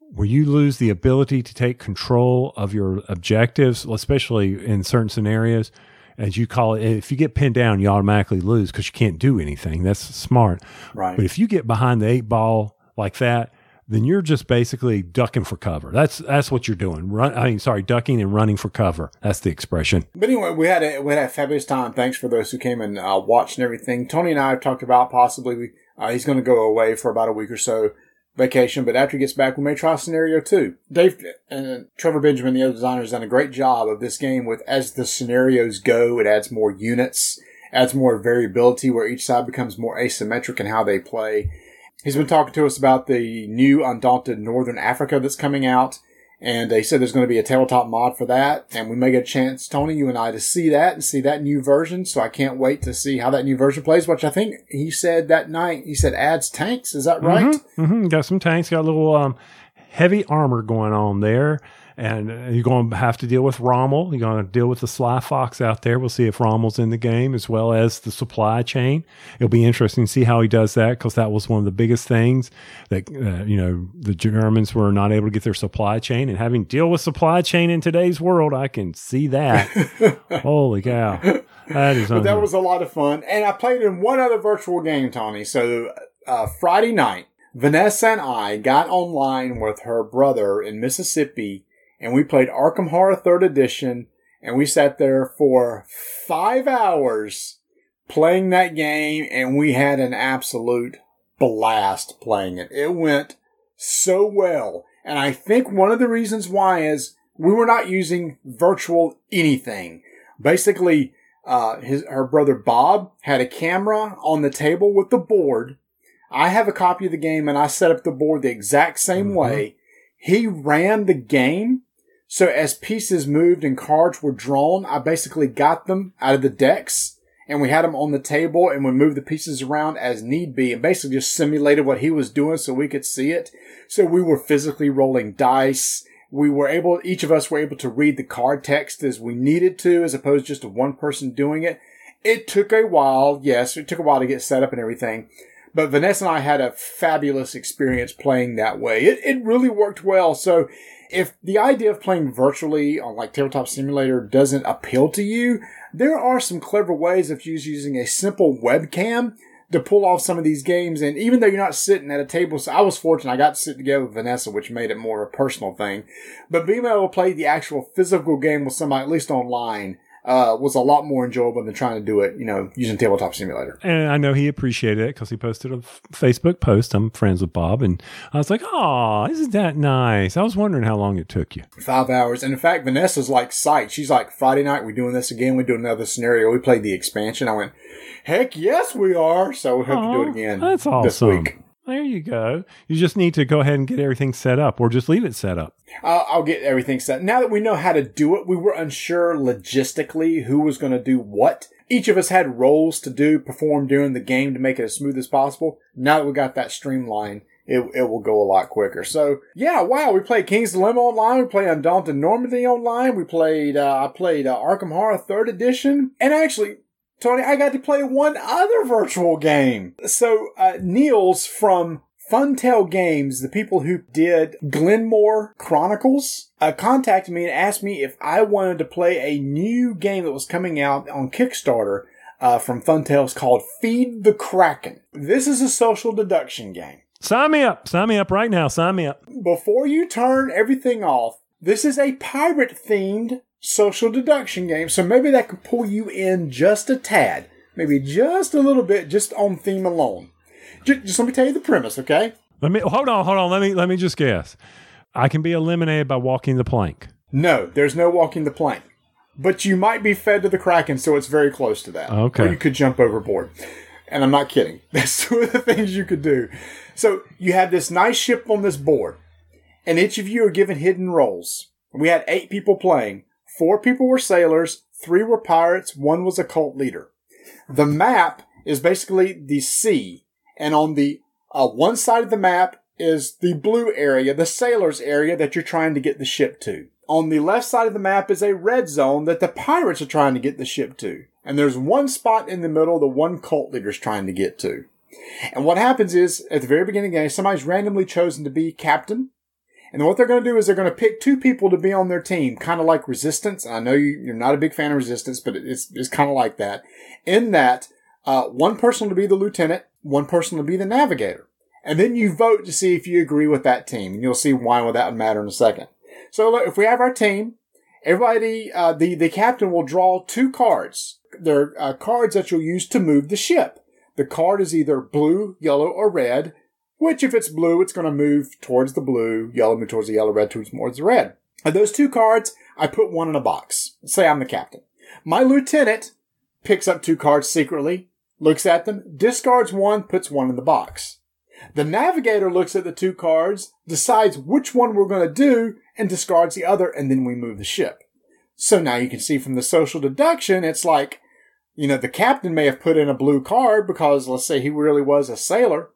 Speaker 4: where you lose the ability to take control of your objectives, especially in certain scenarios, as you call it, if you get pinned down, you automatically lose because you can't do anything. That's smart.
Speaker 3: Right.
Speaker 4: But if you get behind the eight ball like that, then you're just basically ducking for cover. That's that's what you're doing. Run, I mean, sorry, ducking and running for cover. That's the expression.
Speaker 3: But anyway, we had a we had a fabulous time. Thanks for those who came and uh, watched and everything. Tony and I have talked about possibly uh, he's going to go away for about a week or so vacation, but after he gets back, we may try scenario two. Dave and Trevor Benjamin, the other designer, has done a great job of this game. With as the scenarios go, it adds more units, adds more variability, where each side becomes more asymmetric in how they play. He's been talking to us about the new Undaunted Northern Africa that's coming out. And they said there's going to be a tabletop mod for that. And we may get a chance, Tony, you and I, to see that and see that new version. So I can't wait to see how that new version plays, which I think he said that night, he said adds tanks. Is that right?
Speaker 4: mm-hmm Got some tanks. Got a little um, heavy armor going on there. And you're going to have to deal with Rommel. You're going to deal with the Sly Fox out there. We'll see if Rommel's in the game as well as the supply chain. It'll be interesting to see how he does that because that was one of the biggest things that, uh, you know, the Germans were not able to get their supply chain. And having deal with supply chain in today's world, I can see that. Holy cow. That is
Speaker 3: But that was a lot of fun. And I played in one other virtual game, Tony. So uh, Friday night, Vanessa and I got online with her brother in Mississippi, and we played Arkham Horror Third Edition, and we sat there for five hours playing that game, and we had an absolute blast playing it. It went so well. And I think one of the reasons why is we were not using virtual anything. Basically, uh, his, her brother Bob had a camera on the table with the board. I have a copy of the game and I set up the board the exact same way. He ran the game. So as pieces moved and cards were drawn, I basically got them out of the decks and we had them on the table and we moved the pieces around as need be and basically just simulated what he was doing so we could see it. So we were physically rolling dice. We were able, each of us were able to read the card text as we needed to, as opposed to just one person doing it. It took a while. Yes, it took a while to get set up and everything. But Vanessa and I had a fabulous experience playing that way. It, it really worked well. So if the idea of playing virtually on like Tabletop Simulator doesn't appeal to you, there are some clever ways of using a simple webcam to pull off some of these games. And even though you're not sitting at a table, so I was fortunate. I got to sit together with Vanessa, which made it more a personal thing. But being able to play the actual physical game with somebody, at least online, uh, was a lot more enjoyable than trying to do it, you know, using Tabletop Simulator.
Speaker 4: And I know he appreciated it because he posted a Facebook post. I'm friends with Bob, and I was like, "Oh, isn't that nice?" I was wondering how long it took you.
Speaker 3: Five hours. And in fact, Vanessa's like psyched. She's like, Friday night, we're doing this again. We do another scenario. We played the expansion. I went, heck yes, we are. So we hope to do it again
Speaker 4: That's
Speaker 3: this
Speaker 4: awesome.
Speaker 3: week.
Speaker 4: There you go. You just need to go ahead and get everything set up, or just leave it set up.
Speaker 3: I'll, I'll get everything set. Now that we know how to do it, we were unsure logistically who was going to do what. Each of us had roles to do, perform during the game to make it as smooth as possible. Now that we got that streamlined, it, it will go a lot quicker. So yeah, wow, we played King's Dilemma online. We played Undaunted Normandy online. We played, uh, I played uh, Arkham Horror Third Edition, and actually. Tony, I got to play one other virtual game. So, uh, Niels from Funtail Games, the people who did Glenmore Chronicles, uh, contacted me and asked me if I wanted to play a new game that was coming out on Kickstarter uh, from Funtails called Feed the Kraken. This is a social deduction game.
Speaker 4: Sign me up. Sign me up right now. Sign me up.
Speaker 3: Before you turn everything off, this is a pirate themed social deduction game, so maybe that could pull you in just a tad. Maybe just a little bit, just on theme alone. Just, just let me tell you the premise, okay?
Speaker 4: Let me hold on, hold on. Let me let me just guess. I can be eliminated by walking the plank.
Speaker 3: No, there's no walking the plank. But you might be fed to the Kraken, so it's very close to that.
Speaker 4: Okay.
Speaker 3: Or you could jump overboard. And I'm not kidding. That's two of the things you could do. So you have this nice ship on this board, and each of you are given hidden roles. We had eight people playing. Four people were sailors, three were pirates, one was a cult leader. The map is basically the sea, and on the uh, one side of the map is the blue area, the sailors area that you're trying to get the ship to. On the left side of the map is a red zone that the pirates are trying to get the ship to. And there's one spot in the middle the one cult leader's trying to get to. And what happens is, at the very beginning of the game, somebody's randomly chosen to be captain. And what they're going to do is they're going to pick two people to be on their team, kind of like Resistance. I know you, are not a big fan of Resistance, but it's, it's kind of like that. In that, uh, one person to be the lieutenant, one person to be the navigator. And then you vote to see if you agree with that team. And you'll see why that would matter in a second. So look, if we have our team, everybody, uh, the, the captain will draw two cards. They're uh, cards that you'll use to move the ship. The card is either blue, yellow, or red, which if it's blue, it's going to move towards the blue, yellow move towards the yellow, red towards the red. And those two cards, I put one in a box. Say I'm the captain. My lieutenant picks up two cards secretly, looks at them, discards one, puts one in the box. The navigator looks at the two cards, decides which one we're going to do, and discards the other, and then we move the ship. So now you can see from the social deduction, it's like, you know, the captain may have put in a blue card because let's say he really was a sailor,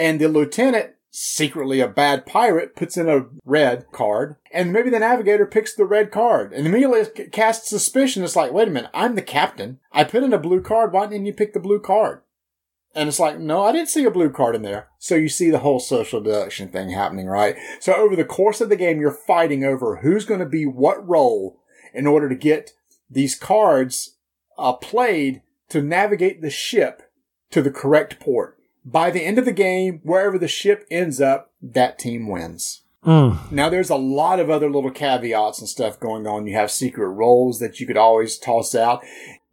Speaker 3: and the lieutenant, secretly a bad pirate, puts in a red card, and maybe the navigator picks the red card, and immediately casts suspicion. It's like, wait a minute, I'm the captain. I put in a blue card. Why didn't you pick the blue card? And it's like, no, I didn't see a blue card in there. So you see the whole social deduction thing happening, right? So over the course of the game, you're fighting over who's going to be what role in order to get these cards uh, played to navigate the ship to the correct port. By the end of the game, wherever the ship ends up, that team wins.
Speaker 4: Mm.
Speaker 3: Now there's a lot of other little caveats and stuff going on. You have secret roles that you could always toss out.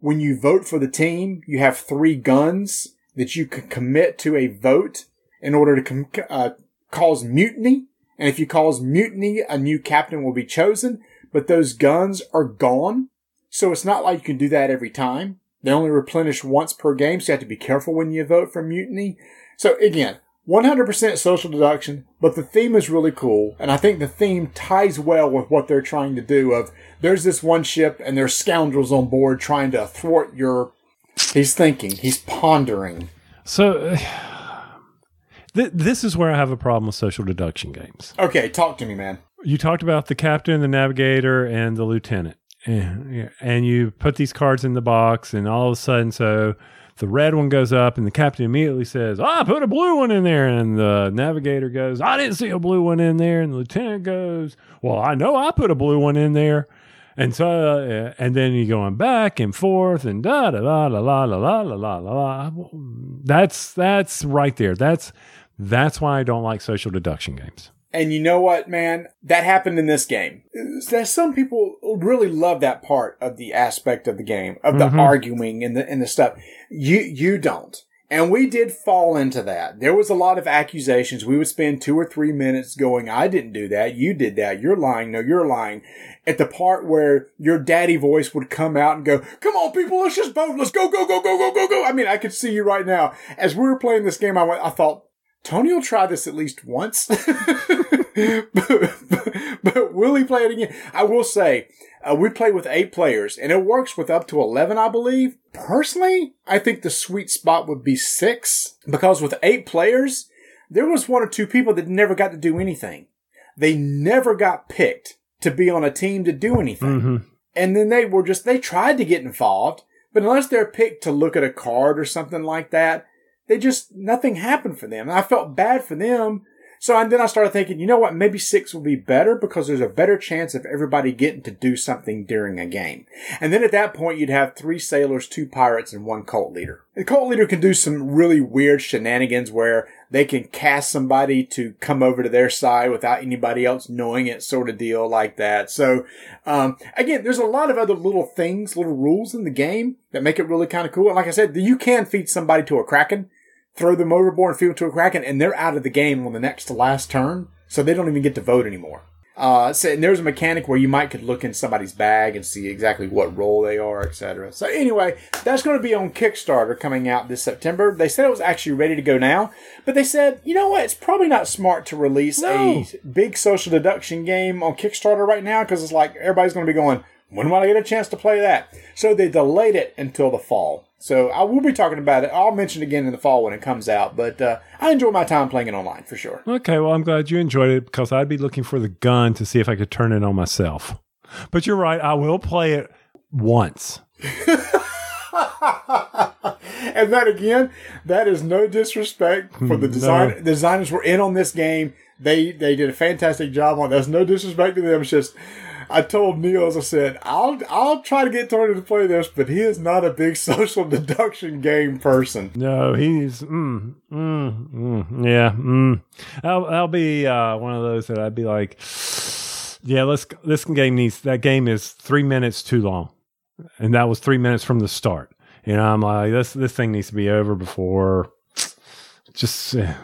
Speaker 3: When you vote for the team, you have three guns that you can commit to a vote in order to com- uh, cause mutiny. And if you cause mutiny, a new captain will be chosen, but those guns are gone. So it's not like you can do that every time. They only replenish once per game, so you have to be careful when you vote for mutiny. So again, 100% social deduction, but the theme is really cool. And I think the theme ties well with what they're trying to do of there's this one ship and there's scoundrels on board trying to thwart your He's thinking. He's pondering.
Speaker 4: So, th- this is where I have a problem with social deduction games.
Speaker 3: Okay, talk to me, man.
Speaker 4: You talked about the captain, the navigator, and the lieutenant. And, and you put these cards in the box, and all of a sudden, so the red one goes up, and the captain immediately says, I put a blue one in there. And the navigator goes, I didn't see a blue one in there. And the lieutenant goes, Well, I know I put a blue one in there. And so, uh, and then you're going back and forth and da da da la la la la la la. That's that's right there. That's that's why I don't like social deduction games.
Speaker 3: And you know what, man? That happened in this game. There's some people really love that part of the aspect of the game, of the mm-hmm. arguing and the and the stuff. You you don't. And we did fall into that. There was a lot of accusations. We would spend two or three minutes going, I didn't do that. You did that. You're lying. No, you're lying. At the part where your daddy voice would come out and go, come on, people, let's just vote. Let's go, go, go, go, go, go, go. I mean, I could see you right now. As we were playing this game, I went, I thought, Tony will try this at least once. but, but, but will he play it again? I will say, uh, we play with eight players, and it works with up to 11, I believe. Personally, I think the sweet spot would be six, because with eight players, there was one or two people that never got to do anything. They never got picked to be on a team to do anything.
Speaker 4: Mm-hmm.
Speaker 3: And then they were just, they tried to get involved, but unless they're picked to look at a card or something like that, they just, nothing happened for them. I felt bad for them. So and then I started thinking, you know what? Maybe six will be better because there's a better chance of everybody getting to do something during a game. And then at that point, you'd have three sailors, two pirates, and one cult leader. The cult leader can do some really weird shenanigans where they can cast somebody to come over to their side without anybody else knowing it, sort of deal like that. So, um, again, there's a lot of other little things, little rules in the game that make it really kind of cool. And like I said, you can feed somebody to a kraken throw them overboard and feed them to a kraken, and they're out of the game on the next to last turn, so they don't even get to vote anymore. Uh, so, and there's a mechanic where you might could look in somebody's bag and see exactly what role they are, etc. So anyway, that's going to be on Kickstarter coming out this September. They said it was actually ready to go now, but they said, you know what? It's probably not smart to release
Speaker 4: No.
Speaker 3: a big social deduction game on Kickstarter right now because it's like everybody's going to be going, when will I get a chance to play that? So they delayed it until the fall. So I will be talking about it. I'll mention it again in the fall when it comes out. But uh, I enjoy my time playing it online for sure.
Speaker 4: Okay, well, I'm glad you enjoyed it because I'd be looking for the gun to see if I could turn it on myself. But you're right, I will play it once.
Speaker 3: And that again, that is no disrespect for the design. The designers were in on this game. They they did a fantastic job on. it. There's no disrespect to them. It's just. I told Neil, I said, I'll I'll try to get Tony to play this, but he is not a big social deduction game person.
Speaker 4: No, he's mm, mm, mm, yeah. Mm. I'll, I'll be uh, one of those that I'd be like, yeah, let's. This game needs that game is three minutes too long, and that was three minutes from the start. You know, I'm like this. This thing needs to be over before. Just uh,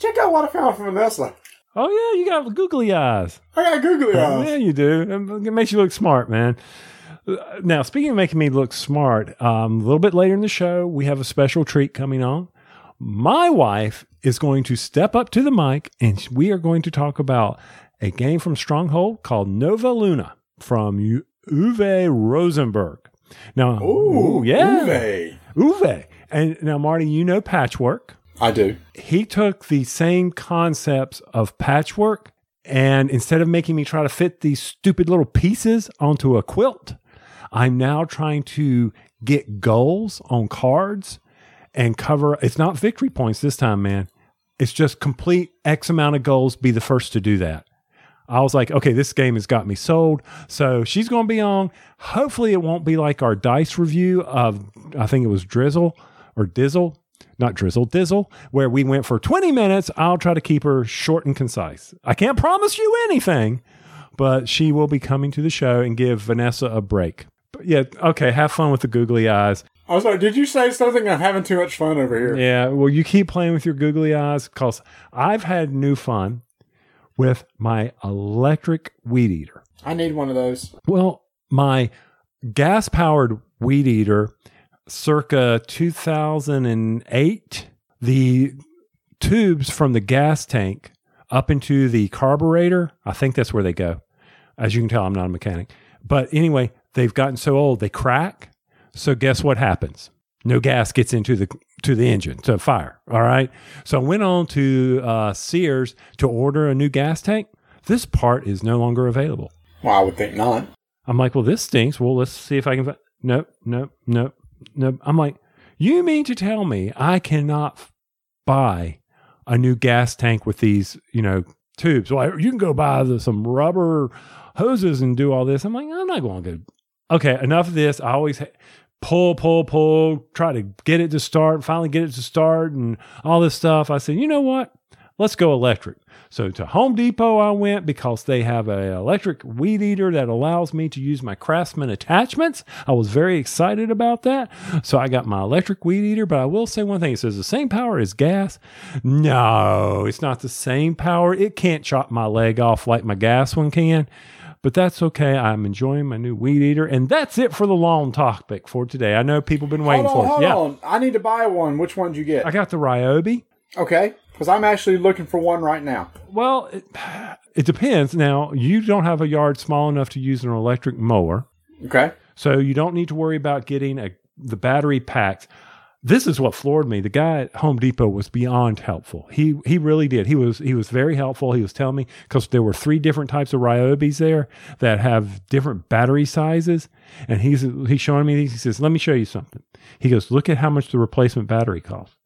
Speaker 3: Check out what I found from Vanessa.
Speaker 4: Oh yeah, you got googly eyes.
Speaker 3: I got googly eyes.
Speaker 4: Yeah, you do. It makes you look smart, man. Now, speaking of making me look smart, um, a little bit later in the show, we have a special treat coming on. My wife is going to step up to the mic and we are going to talk about a game from Stronghold called Nova Luna from U- Uwe Rosenberg. Now,
Speaker 3: Ooh,
Speaker 4: yeah.
Speaker 3: Uwe.
Speaker 4: Uwe. And now, Marty, you know Patchwork
Speaker 3: I do.
Speaker 4: he took the same concepts of patchwork and instead of making me try to fit these stupid little pieces onto a quilt, I'm now trying to get goals on cards and cover it's not victory points this time, man. It's just complete X amount of goals, be the first to do that. I was like, okay, this game has got me sold. So she's going to be on. Hopefully, it won't be like our dice review of, I think it was Drizzle or Dizzle, not Drizzle, Dizzle, where we went for 20 minutes. I'll try to keep her short and concise. I can't promise you anything, but she will be coming to the show and give Vanessa a break. But yeah, okay, have fun with the googly eyes.
Speaker 3: I was like, did you say something? I'm having too much fun over here.
Speaker 4: Yeah, well, you keep playing with your googly eyes because I've had new fun with my electric weed eater.
Speaker 3: I need one of those.
Speaker 4: Well, my gas powered weed eater circa 2008, the tubes from the gas tank up into the carburetor, I think that's where they go. As you can tell, I'm not a mechanic. But anyway, they've gotten so old, they crack. So guess what happens? No gas gets into the to the engine to fire. All right. So I went on to uh, Sears to order a new gas tank. This part is no longer available.
Speaker 3: Well, I would think not.
Speaker 4: I'm like, well, this stinks. Well, let's see if I can. Fi-. Nope, nope, nope, nope. I'm like, you mean to tell me I cannot buy a new gas tank with these, you know, tubes? Well, you can go buy the, some rubber hoses and do all this. I'm like, I'm not going to. Okay, enough of this. I always ha- pull, pull, pull, try to get it to start, finally get it to start, and all this stuff. I said, you know what? Let's go electric. So to Home Depot I went because they have a electric weed eater that allows me to use my Craftsman attachments. I was very excited about that. So I got my electric weed eater, but I will say one thing. It says the same power as gas. No, it's not the same power. It can't chop my leg off like my gas one can. But that's okay. I'm enjoying my new weed eater. And that's it for the long topic for today. I know people have been waiting
Speaker 3: hold on,
Speaker 4: for
Speaker 3: hold.
Speaker 4: Yeah.
Speaker 3: on. I need to buy one. Which one did you get?
Speaker 4: I got the Ryobi.
Speaker 3: Okay, because I'm actually looking for one right now.
Speaker 4: Well, it, it depends. Now, you don't have a yard small enough to use an electric mower,
Speaker 3: Okay.
Speaker 4: so you don't need to worry about getting a, the battery packed. this is what floored me. The guy at Home Depot was beyond helpful. He he really did. He was he was very helpful. He was telling me because there were three different types of Ryobis there that have different battery sizes, and he's he's showing me these. He says, "Let me show you something." He goes, "Look at how much the replacement battery costs."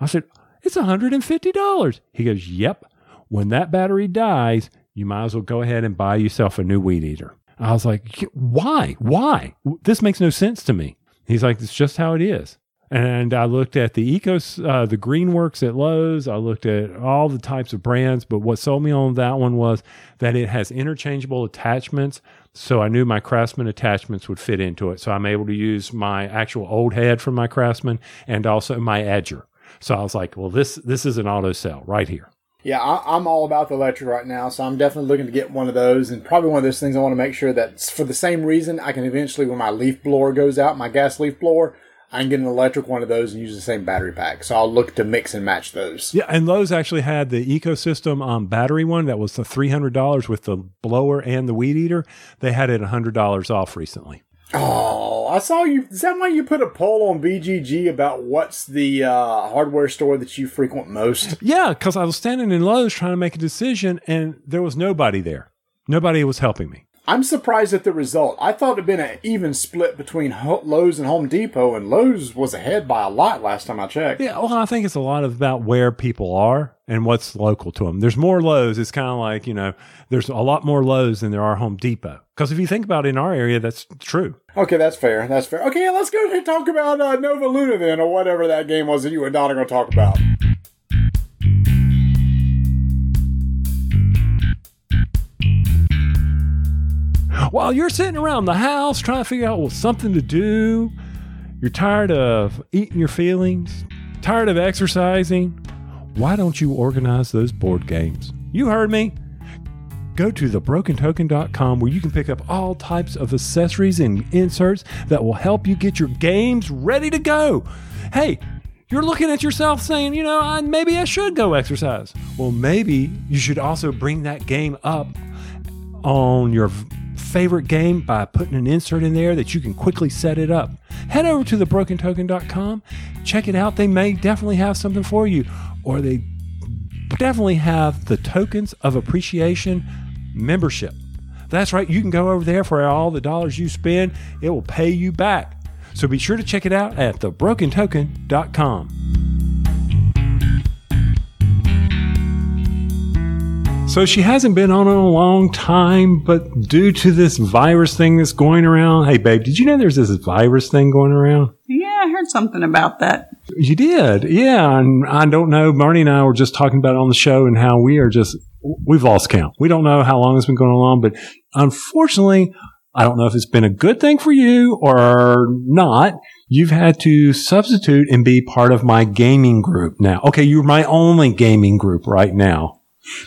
Speaker 4: I said, "It's hundred and fifty dollars." He goes, "Yep. When that battery dies, you might as well go ahead and buy yourself a new weed eater." I was like, "Why? Why? This makes no sense to me." He's like, "It's just how it is." And I looked at the Ecos, uh, the Greenworks at Lowe's. I looked at all the types of brands, but what sold me on that one was that it has interchangeable attachments. So I knew my Craftsman attachments would fit into it. So I'm able to use my actual old head from my Craftsman and also my edger. So I was like, well, this this is an auto sell right here.
Speaker 3: Yeah, I, am all about the electric right now, so I'm definitely looking to get one of those. And probably one of those things I want to make sure that for the same reason, I can eventually, when my leaf blower goes out, my gas leaf blower, I can get an electric one of those and use the same battery pack. So I'll look to mix and match those.
Speaker 4: Yeah, and Lowe's actually had the ecosystem um, battery one that was the three hundred dollars with the blower and the weed eater. They had it hundred dollars off recently.
Speaker 3: Oh, I saw you. Is that why you put a poll on BGG about what's the uh, hardware store that you frequent most?
Speaker 4: Yeah, because I was standing in Lowe's trying to make a decision, and there was nobody there. Nobody was helping me.
Speaker 3: I'm surprised at the result. I thought it'd been an even split between Lowe's and Home Depot, and Lowe's was ahead by a lot last time I checked.
Speaker 4: Yeah, well, I think it's a lot of about where people are and what's local to them. There's more Lowe's. It's kind of like you know, there's a lot more Lowe's than there are Home Depot. Because if you think about it, in our area, that's true.
Speaker 3: Okay, that's fair. That's fair. Okay, let's go and talk about uh, Nova Luna then, or whatever that game was that you and Don are going to talk about.
Speaker 4: while you're sitting around the house trying to figure out well, something to do, you're tired of eating your feelings, tired of exercising, why don't you organize those board games? You heard me. Go to thebrokentoken.com where you can pick up all types of accessories and inserts that will help you get your games ready to go. Hey, you're looking at yourself saying, you know, I, maybe I should go exercise. Well, maybe you should also bring that game up on your favorite game by putting an insert in there that you can quickly set it up. Head over to thebrokentoken.com, check it out. They may definitely have something for you, or they definitely have the tokens of appreciation membership. That's right, you can go over there for all the dollars you spend, it will pay you back. So be sure to check it out at thebrokentoken.com. So she hasn't been on in a long time, but due to this virus thing that's going around, hey babe, did you know there's this virus thing going around?
Speaker 2: Yeah, I heard something about that.
Speaker 4: You did, yeah. And I don't know. Marnie and I were just talking about it on the show and how we are just we've lost count. We don't know how long it's been going on, but unfortunately, I don't know if it's been a good thing for you or not. You've had to substitute and be part of my gaming group now. Okay, you're my only gaming group right now.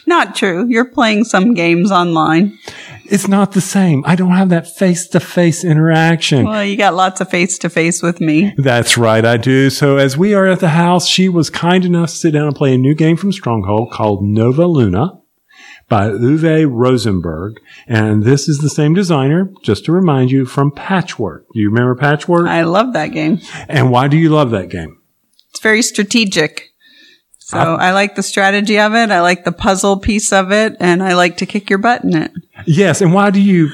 Speaker 2: Not true. You're playing some games online.
Speaker 4: It's not the same. I don't have that face to face interaction.
Speaker 2: Well, you got lots of face to face with me.
Speaker 4: That's right, I do. So as we are at the house, she was kind enough to sit down and play a new game from Stronghold called Nova Luna by Uwe Rosenberg. And this is the same designer, just to remind you, from Patchwork. Do you remember Patchwork?
Speaker 2: I love that game.
Speaker 4: And why do you love that game?
Speaker 2: It's very strategic. So I, I, like the strategy of it. I like the puzzle piece of it, and I like to kick your butt in it.
Speaker 4: Yes, and why do you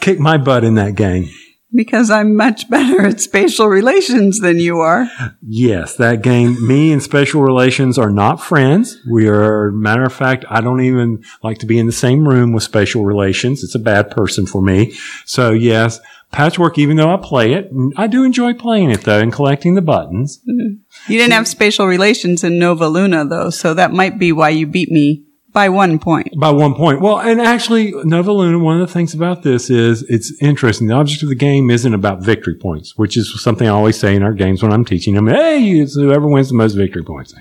Speaker 4: kick my butt in that game?
Speaker 2: Because I'm much better at spatial relations than you are.
Speaker 4: Yes, that game, me and spatial relations are not friends. We are, matter of fact, I don't even like to be in the same room with spatial relations. It's a bad person for me. So yes, Patchwork, even though I play it, I do enjoy playing it though and collecting the buttons.
Speaker 2: Mm-hmm. You didn't have spatial relations in Nova Luna though, so that might be why you beat me by one point.
Speaker 4: By one point. Well, and actually, Nova Luna, one of the things about this is it's interesting. The object of the game isn't about victory points, which is something I always say in our games when I'm teaching them. Hey, it's whoever wins the most victory points.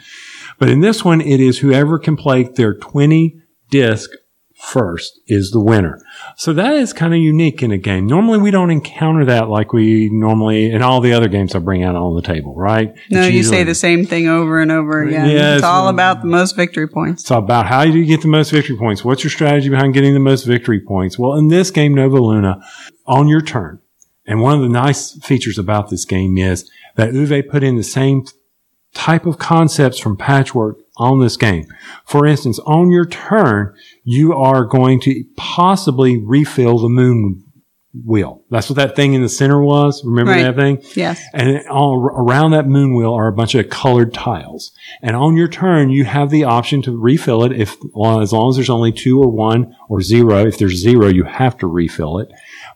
Speaker 4: But in this one, it is whoever can play their 20 disc first is the winner. So that is kind of unique in a game. Normally we don't encounter that like we normally in all the other games I bring out on the table, right?
Speaker 2: No, it's you usually, say the same thing over and over again. Yeah, it's, it's all about the most victory points.
Speaker 4: It's about how do you get the most victory points? What's your strategy behind getting the most victory points? Well, in this game, Nova Luna, on your turn, And one of the nice features about this game is that Uwe put in the same type of concepts from Patchwork on this game. For instance, on your turn, you are going to possibly refill the moon wheel. That's what that thing in the center was. Remember
Speaker 5: Right.
Speaker 4: that thing?
Speaker 5: Yes.
Speaker 4: And all around that moon wheel are a bunch of colored tiles. And on your turn, you have the option to refill it if, well, as long as there's only two or one or zero. If there's zero, you have to refill it.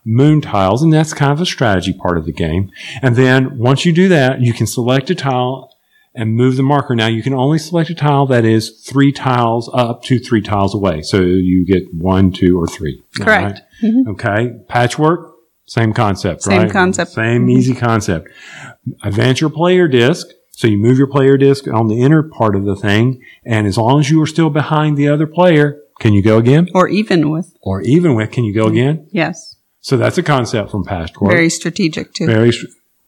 Speaker 4: Moon tiles, and that's kind of a strategy part of the game. And then once you do that, you can select a tile and move the marker. Now you can only select a tile that is three tiles up to three tiles away. So you get one, two, or three.
Speaker 5: Correct.
Speaker 4: Right? Mm-hmm. Okay. Patchwork, same concept,
Speaker 5: Same
Speaker 4: right?
Speaker 5: concept.
Speaker 4: Same mm-hmm. easy concept. Advance your player disc. So you move your player disc on the inner part of the thing. And as long as you are still behind the other player, can you go again?
Speaker 5: Or even with.
Speaker 4: Or even with, can you go mm-hmm. again?
Speaker 5: Yes.
Speaker 4: So that's a concept from Patchwork.
Speaker 5: Very strategic too.
Speaker 4: Very,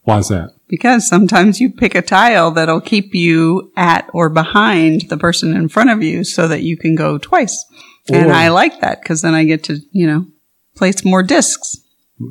Speaker 4: why is that?
Speaker 5: Because sometimes you pick a tile that'll keep you at or behind the person in front of you so that you can go twice. and I like that because then I get to, you know, place more discs.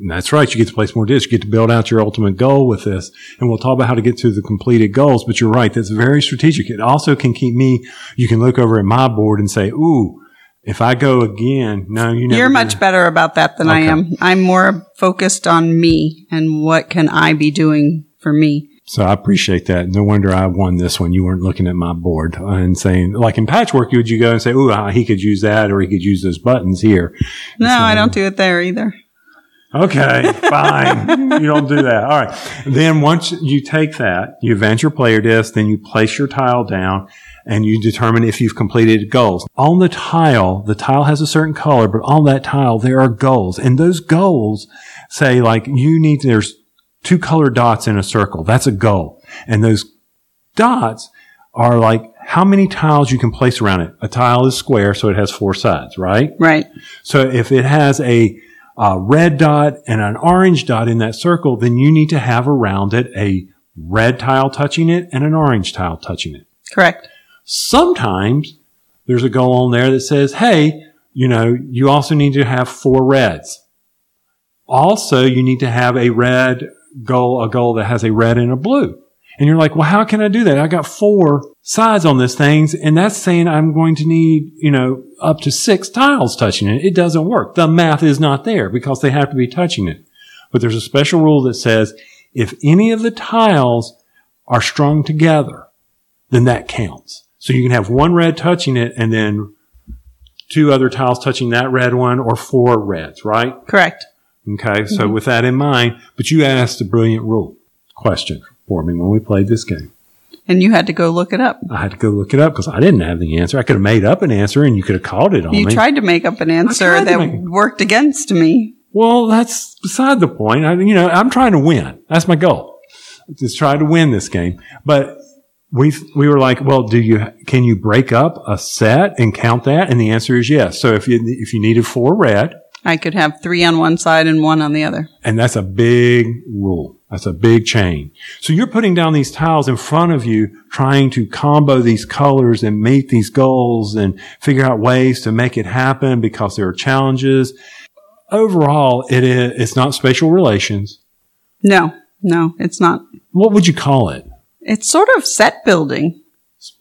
Speaker 4: That's right. You get to place more discs. You get to build out your ultimate goal with this. And we'll talk about how to get to the completed goals. But you're right. That's very strategic. It also can keep me, you can look over at my board and say, ooh, if I go again, no, you.
Speaker 5: You're much
Speaker 4: that.
Speaker 5: better about that than I am. I'm more focused on me and what can I be doing for me.
Speaker 4: So I appreciate that. No wonder I won this one. You weren't looking at my board and saying, like in patchwork, would you go and say, ooh, ah, he could use that or he could use those buttons here.
Speaker 5: No, I don't do it there either.
Speaker 4: Okay, fine. you don't do that. All right. Then once you take that, you advance your player disc, then you place your tile down and you determine if you've completed goals. On the tile, the tile has a certain color, but on that tile, there are goals. And those goals say like you need, there's two colored dots in a circle. That's a goal. And those dots are like how many tiles you can place around it. A tile is square, so it has four sides, right?
Speaker 5: Right.
Speaker 4: So if it has a, uh red dot and an orange dot in that circle, then you need to have around it a red tile touching it and an orange tile touching it.
Speaker 5: Correct.
Speaker 4: Sometimes there's a goal on there that says, hey, you know, you also need to have four reds. Also, you need to have a red goal, a goal that has a red and a blue. And you're like, well, how can I do that? I got four sides on this thing, and that's saying I'm going to need, you know, up to six tiles touching it. It doesn't work. The math is not there because they have to be touching it. But there's a special rule that says if any of the tiles are strung together, then that counts. So you can have one red touching it and then two other tiles touching that red one or four reds, right?
Speaker 5: Correct.
Speaker 4: Okay. So mm-hmm. with that in mind, but you asked a brilliant rule question for me when we played this game.
Speaker 5: And you had to go look it up.
Speaker 4: I had to go look it up because I didn't have the answer. I could have made up an answer and you could have called it on
Speaker 5: You
Speaker 4: me.
Speaker 5: tried to make up an answer that
Speaker 4: make-
Speaker 5: worked against me.
Speaker 4: Well, that's beside the point. I, you know, I'm trying to win. That's my goal. Just try to win this game. But we we were like, well, do you can you break up a set and count that? And the answer is yes. So if you if you needed four red,
Speaker 5: I could have three on one side and one on the other.
Speaker 4: and that's a big rule. That's a big chain. So you're putting down these tiles in front of you, trying to combo these colors and meet these goals and figure out ways to make it happen because there are challenges. Overall, it is, it's not spatial relations.
Speaker 5: No, no, it's not.
Speaker 4: What would you call it?
Speaker 5: It's sort of set building,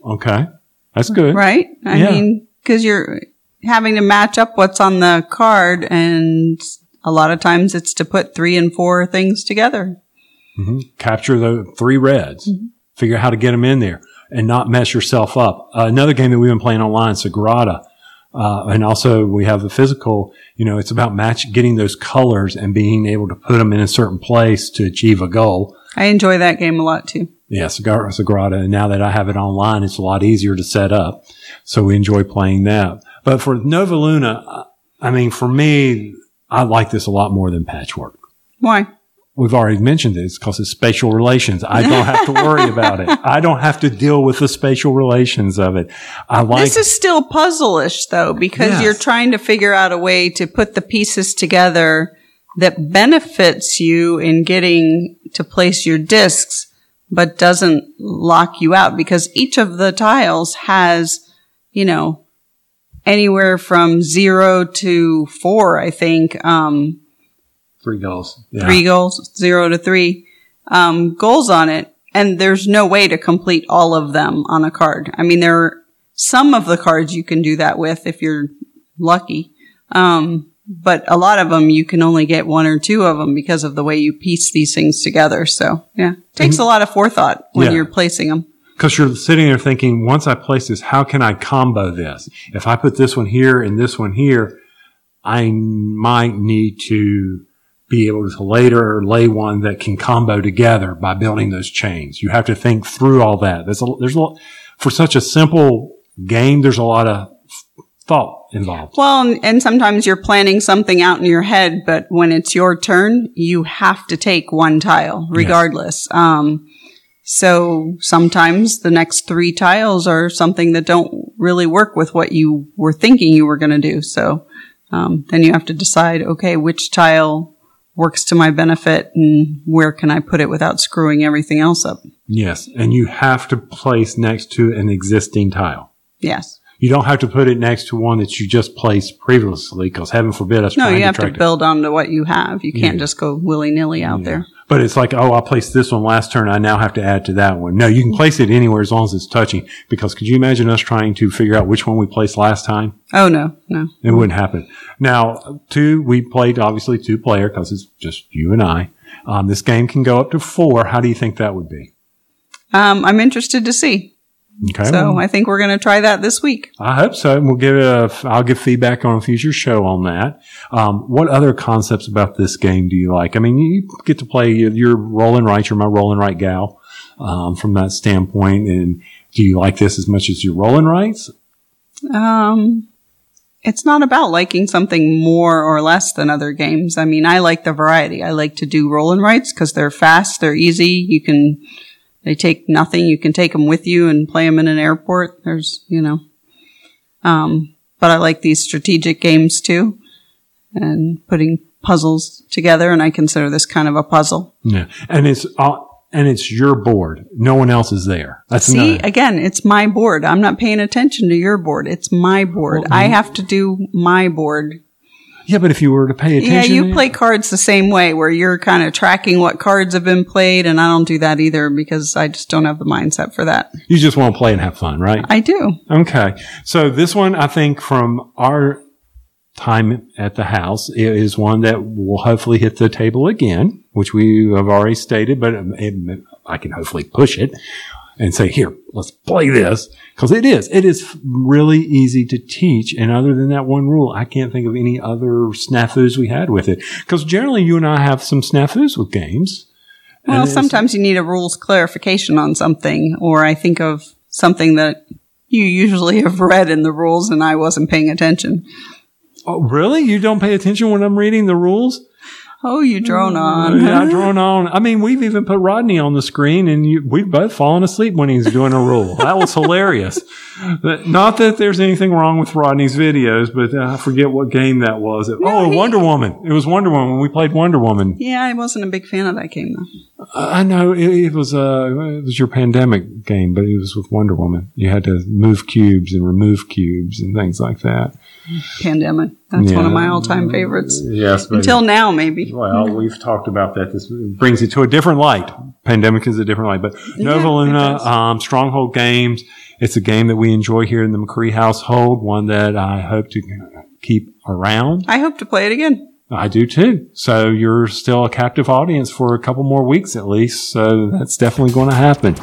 Speaker 4: Okay. That's good.
Speaker 5: right? I
Speaker 4: Yeah.
Speaker 5: mean, because you're having to match up what's on the card, and a lot of times it's to put three and four things together.
Speaker 4: Capture the three reds. Figure out how to get them in there and not mess yourself up. Uh, another game that we've been playing online, Sagrada. Uh, and also we have the physical, you know, it's about match, getting those colors and being able to put them in a certain place to achieve a goal.
Speaker 5: I enjoy that game a lot too.
Speaker 4: Yeah, Sagra- Sagrada. And now that I have it online, it's a lot easier to set up. So we enjoy playing that. But for Nova Luna, I mean, for me, I like this a lot more than Patchwork.
Speaker 5: Why?
Speaker 4: We've already mentioned this because it's spatial relations. I don't have to worry about it. I don't have to deal with the spatial relations of it. I like
Speaker 5: This is still puzzle-ish though, because
Speaker 4: Yes.
Speaker 5: you're trying to figure out a way to put the pieces together that benefits you in getting to place your discs, but doesn't lock you out because each of the tiles has, you know, anywhere from zero to four, I think, um,
Speaker 4: Three goals. Yeah.
Speaker 5: three goals, zero to three um, goals on it, and there's no way to complete all of them on a card. I mean, there are some of the cards you can do that with if you're lucky, um, but a lot of them you can only get one or two of them because of the way you piece these things together. So yeah, takes mm-hmm. a lot of forethought when
Speaker 4: Yeah.
Speaker 5: you're placing them.
Speaker 4: Because you're sitting there thinking, once I place this, how can I combo this? If I put this one here and this one here, I might need to be able to later lay one that can combo together by building those chains. You have to think through all that. There's a, there's a lot, for such a simple game, there's a lot of thought involved.
Speaker 5: Well, and, and sometimes you're planning something out in your head, but when it's your turn, you have to take one tile regardless. Um, so sometimes the next three tiles are something that don't really work with what you were thinking you were going to do. So um, then you have to decide, okay, which tile works to my benefit and where can I put it without screwing everything else up?
Speaker 4: Yes. And you have to place next to an existing tile.
Speaker 5: Yes.
Speaker 4: You don't have to put it next to one that you just placed previously because heaven forbid us
Speaker 5: No, you have to
Speaker 4: it.
Speaker 5: build onto what you have. You can't just go willy nilly out there.
Speaker 4: But it's like, oh, I placed this one last turn. I now have to add to that one. No, you can place it anywhere as long as it's touching. Because could you imagine us trying to figure out which one we placed last time?
Speaker 5: Oh no, no.
Speaker 4: It wouldn't happen. Now, two, we played obviously two player because it's just you and I. Um, this game can go up to four. How do you think that would be?
Speaker 5: Um, I'm interested to see.
Speaker 4: Okay.
Speaker 5: So
Speaker 4: well,
Speaker 5: I think we're going to try that this week.
Speaker 4: I hope so. And we'll give it a, I'll give feedback on a future show on that. Um, what other concepts about this game do you like? I mean, you get to play, you're roll and write. You're my roll and write gal, um, from that standpoint. And do you like this as much as your roll and writes?
Speaker 5: Um, it's not about liking something more or less than other games. I mean, I like the variety. I like to do roll and writes because they're fast, they're easy. You can, they take nothing. You can take them with you and play them in an airport. There's, you know, um, but I like these strategic games too and putting puzzles together. And I consider this kind of a puzzle.
Speaker 4: Yeah. And it's, uh, and it's your board. No one else is there. That's
Speaker 5: See,
Speaker 4: another-
Speaker 5: again, it's my board. I'm not paying attention to your board. It's my board. I have to do my board.
Speaker 4: Yeah, but if you were to pay attention.
Speaker 5: Yeah, you play cards the same way where you're kind of tracking what cards have been played, and I don't do that either because I just don't have the mindset for that.
Speaker 4: you just want to play and have fun, right?
Speaker 5: I do.
Speaker 4: Okay. So this one, I think from our time at the house is one that will hopefully hit the table again, which we have already stated, but um, it, I can hopefully push it and say, here, let's play this. Cause it is, it is really easy to teach. And other than that one rule, I can't think of any other snafus we had with it. Cause generally you and I have some snafus with games.
Speaker 5: Well, sometimes you need a rules clarification on something, or I think of something that you usually have read in the rules and I wasn't paying attention.
Speaker 4: Oh, really? You don't pay attention when I'm reading the rules?
Speaker 5: Oh, you drone on.
Speaker 4: Yeah, drawn on. I mean, we've even put Rodney on the screen, and you, we've both fallen asleep when he's doing a rule. That was hilarious. But Not that there's anything wrong with Rodney's videos, but uh, I forget what game that was. oh,
Speaker 5: he-
Speaker 4: Wonder Woman. It was Wonder Woman. We played Wonder Woman.
Speaker 5: Yeah, I wasn't a big fan of that game though.
Speaker 4: I know it, it was uh, it was your pandemic game, but it was with Wonder Woman. You had to move cubes and remove cubes and things like that.
Speaker 5: Pandemic. That's one of my all-time favorites.
Speaker 4: Yes,
Speaker 5: Until now, maybe.
Speaker 4: Well, we've talked about that. This brings it to a different light. Pandemic is a different light, but Nova
Speaker 5: it
Speaker 4: Luna, um, Stronghold Games. It's a game that we enjoy here in the McCree household. One that I hope to keep around.
Speaker 5: I hope to play it again.
Speaker 4: I do too. So you're still a captive audience for a couple more weeks at least. So that's definitely going to happen.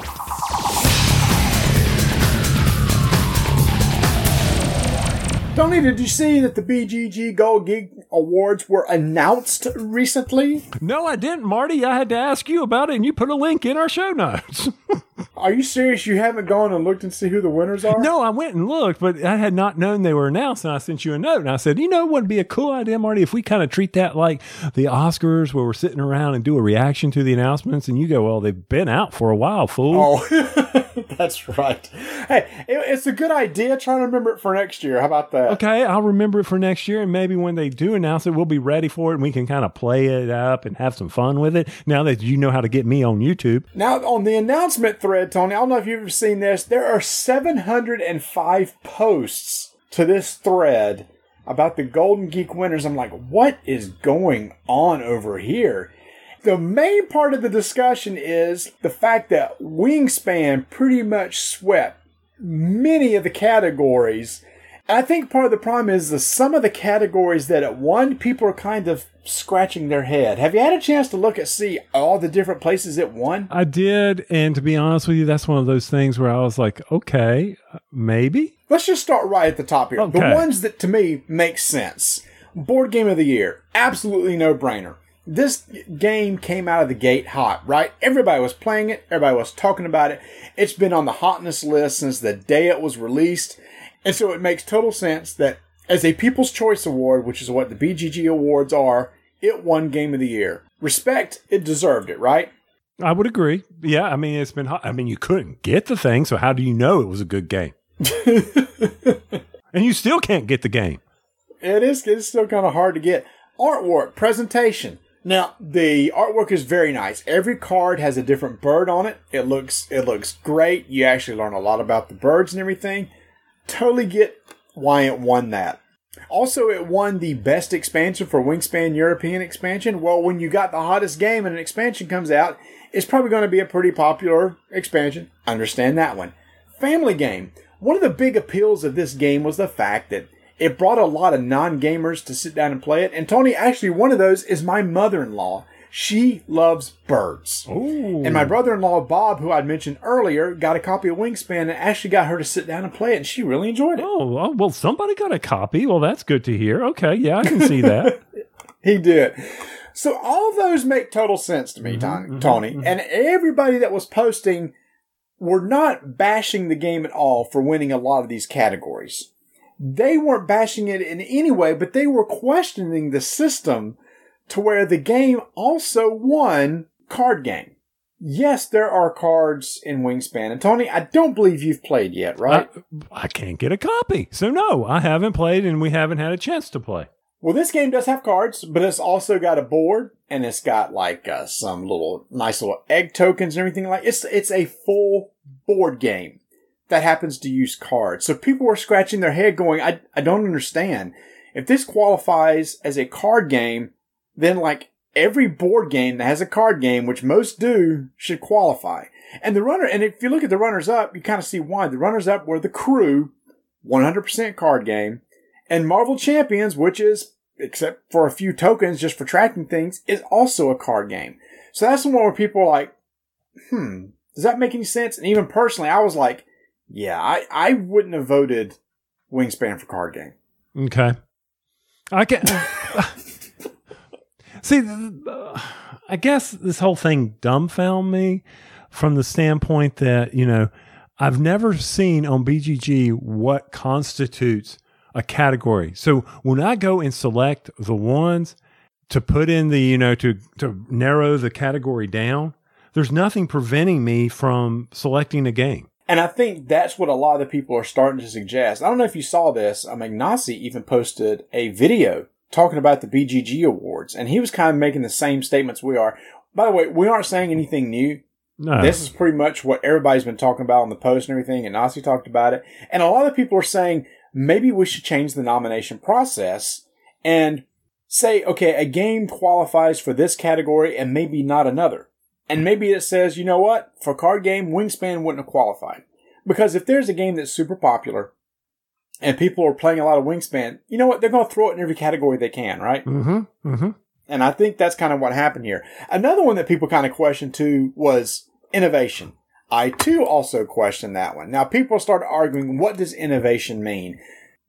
Speaker 3: Tony, did you see that the BGG Golden Geek Awards were announced recently?
Speaker 4: No, I didn't, Marty. I had to ask you about it, and you put a link in our show notes.
Speaker 3: Are you serious? You haven't gone and looked and see who the winners are?
Speaker 4: No, I went and looked, but I had not known they were announced. And I sent you a note and I said, you know, what would be a cool idea, Marty, if we kind of treat that like the Oscars where we're sitting around and do a reaction to the announcements and you go, well, they've been out for a while, fool.
Speaker 3: Oh, that's right. Hey, it, it's a good idea. Try to remember it for next year. How about that?
Speaker 4: Okay, I'll remember it for next year. And maybe when they do announce it, we'll be ready for it and we can kind of play it up and have some fun with it. Now that you know how to get me on YouTube.
Speaker 3: Now, on the announcement thread, Tony, I don't know if you've ever seen this. There are 705 posts to this thread about the Golden Geek winners. I'm like, what is going on over here? The main part of the discussion is the fact that Wingspan pretty much swept many of the categories. I think part of the problem is the some of the categories that it won, people are kind of scratching their head. Have you had a chance to look at see all the different places it won?
Speaker 4: I did, and to be honest with you, that's one of those things where I was like, okay, maybe.
Speaker 3: Let's just start right at the top here. The ones that to me make sense. Board game of the year, absolutely no brainer. This game came out of the gate hot, right? Everybody was playing it, everybody was talking about it. It's been on the hotness list since the day it was released. And so it makes total sense that as a People's Choice Award, which is what the BGG Awards are, it won Game of the Year. Respect, it deserved it, right?
Speaker 4: I would agree. Yeah, I mean, it's been hot. I mean, you couldn't get the thing, so how do you know it was a good game? and you still can't get the game.
Speaker 3: It is. It's still kind of hard to get. Artwork, presentation. Now the artwork is very nice. Every card has a different bird on it. It looks it looks great. You actually learn a lot about the birds and everything. Totally get why it won that. Also, it won the best expansion for Wingspan European expansion. Well, when you got the hottest game and an expansion comes out, it's probably going to be a pretty popular expansion. Understand that one. Family game. One of the big appeals of this game was the fact that it brought a lot of non gamers to sit down and play it. And Tony, actually, one of those is my mother in law. She loves birds.
Speaker 4: Ooh.
Speaker 3: And my brother in law, Bob, who I'd mentioned earlier, got a copy of Wingspan and actually got her to sit down and play it. And she really enjoyed it.
Speaker 4: Oh, well, well, somebody got a copy. Well, that's good to hear. Okay, yeah, I can see that.
Speaker 3: He did. So all those make total sense to me, mm-hmm, mm-hmm, Tony. Tony. And everybody that was posting were not bashing the game at all for winning a lot of these categories. They weren't bashing it in any way, but they were questioning the system to where the game also won card game. Yes, there are cards in Wingspan. And Tony, I don't believe you've played yet, right?
Speaker 4: I, I can't get a copy. So, no, I haven't played and we haven't had a chance to play.
Speaker 3: Well, this game does have cards, but it's also got a board and it's got like uh, some little nice little egg tokens and everything like it's it's a full board game that happens to use cards. So people were scratching their head going, I I don't understand. If this qualifies as a card game, then like every board game that has a card game, which most do, should qualify. And the runner, and if you look at the runners up, you kind of see why. The runners up were the crew, 100% card game, and Marvel Champions, which is, except for a few tokens just for tracking things, is also a card game. So that's the one where people are like, hmm, does that make any sense? And even personally, I was like, yeah, I, I wouldn't have voted Wingspan for card game.
Speaker 4: Okay. I can see. uh, I guess this whole thing dumbfound me from the standpoint that you know I've never seen on BGG what constitutes a category. So when I go and select the ones to put in the you know to to narrow the category down, there's nothing preventing me from selecting a game.
Speaker 3: And I think that's what a lot of the people are starting to suggest. I don't know if you saw this. Um, Ignacy even posted a video talking about the BGG awards, and he was kind of making the same statements we are. By the way, we aren't saying anything new.
Speaker 4: No,
Speaker 3: This is pretty much what everybody's been talking about on the post and everything, and Nasi talked about it. And a lot of people are saying maybe we should change the nomination process and say, okay, a game qualifies for this category and maybe not another. And maybe it says, you know what? For card game, Wingspan wouldn't have qualified. Because if there's a game that's super popular and people are playing a lot of Wingspan, you know what? They're going to throw it in every category they can, right?
Speaker 4: Mm-hmm. Mm-hmm.
Speaker 3: And I think that's kind of what happened here. Another one that people kind of questioned too was innovation. I too also questioned that one. Now people start arguing, what does innovation mean?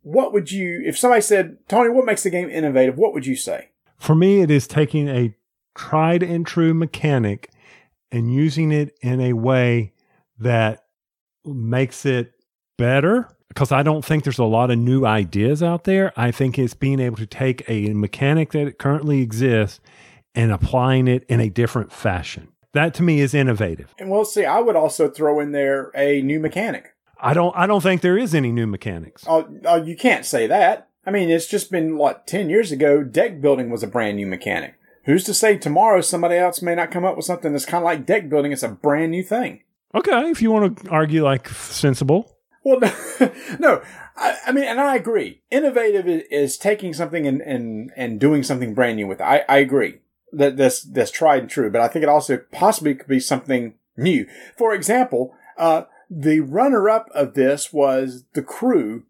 Speaker 3: What would you, if somebody said, Tony, what makes the game innovative? What would you say?
Speaker 4: For me, it is taking a tried and true mechanic and using it in a way that makes it better. Because I don't think there's a lot of new ideas out there. I think it's being able to take a mechanic that currently exists and applying it in a different fashion. That to me is innovative.
Speaker 3: And we'll see. I would also throw in there a new mechanic.
Speaker 4: I don't I don't think there is any new mechanics.
Speaker 3: Oh, oh you can't say that. I mean, it's just been what, 10 years ago, deck building was a brand new mechanic. Who's to say tomorrow somebody else may not come up with something that's kind of like deck building? It's a brand new thing.
Speaker 4: Okay, if you want to argue like sensible.
Speaker 3: Well, no, no I, I, mean, and I agree. Innovative is, is, taking something and, and, and doing something brand new with it. I, I agree that that's, that's tried and true, but I think it also possibly could be something new. For example, uh, the runner up of this was The Crew,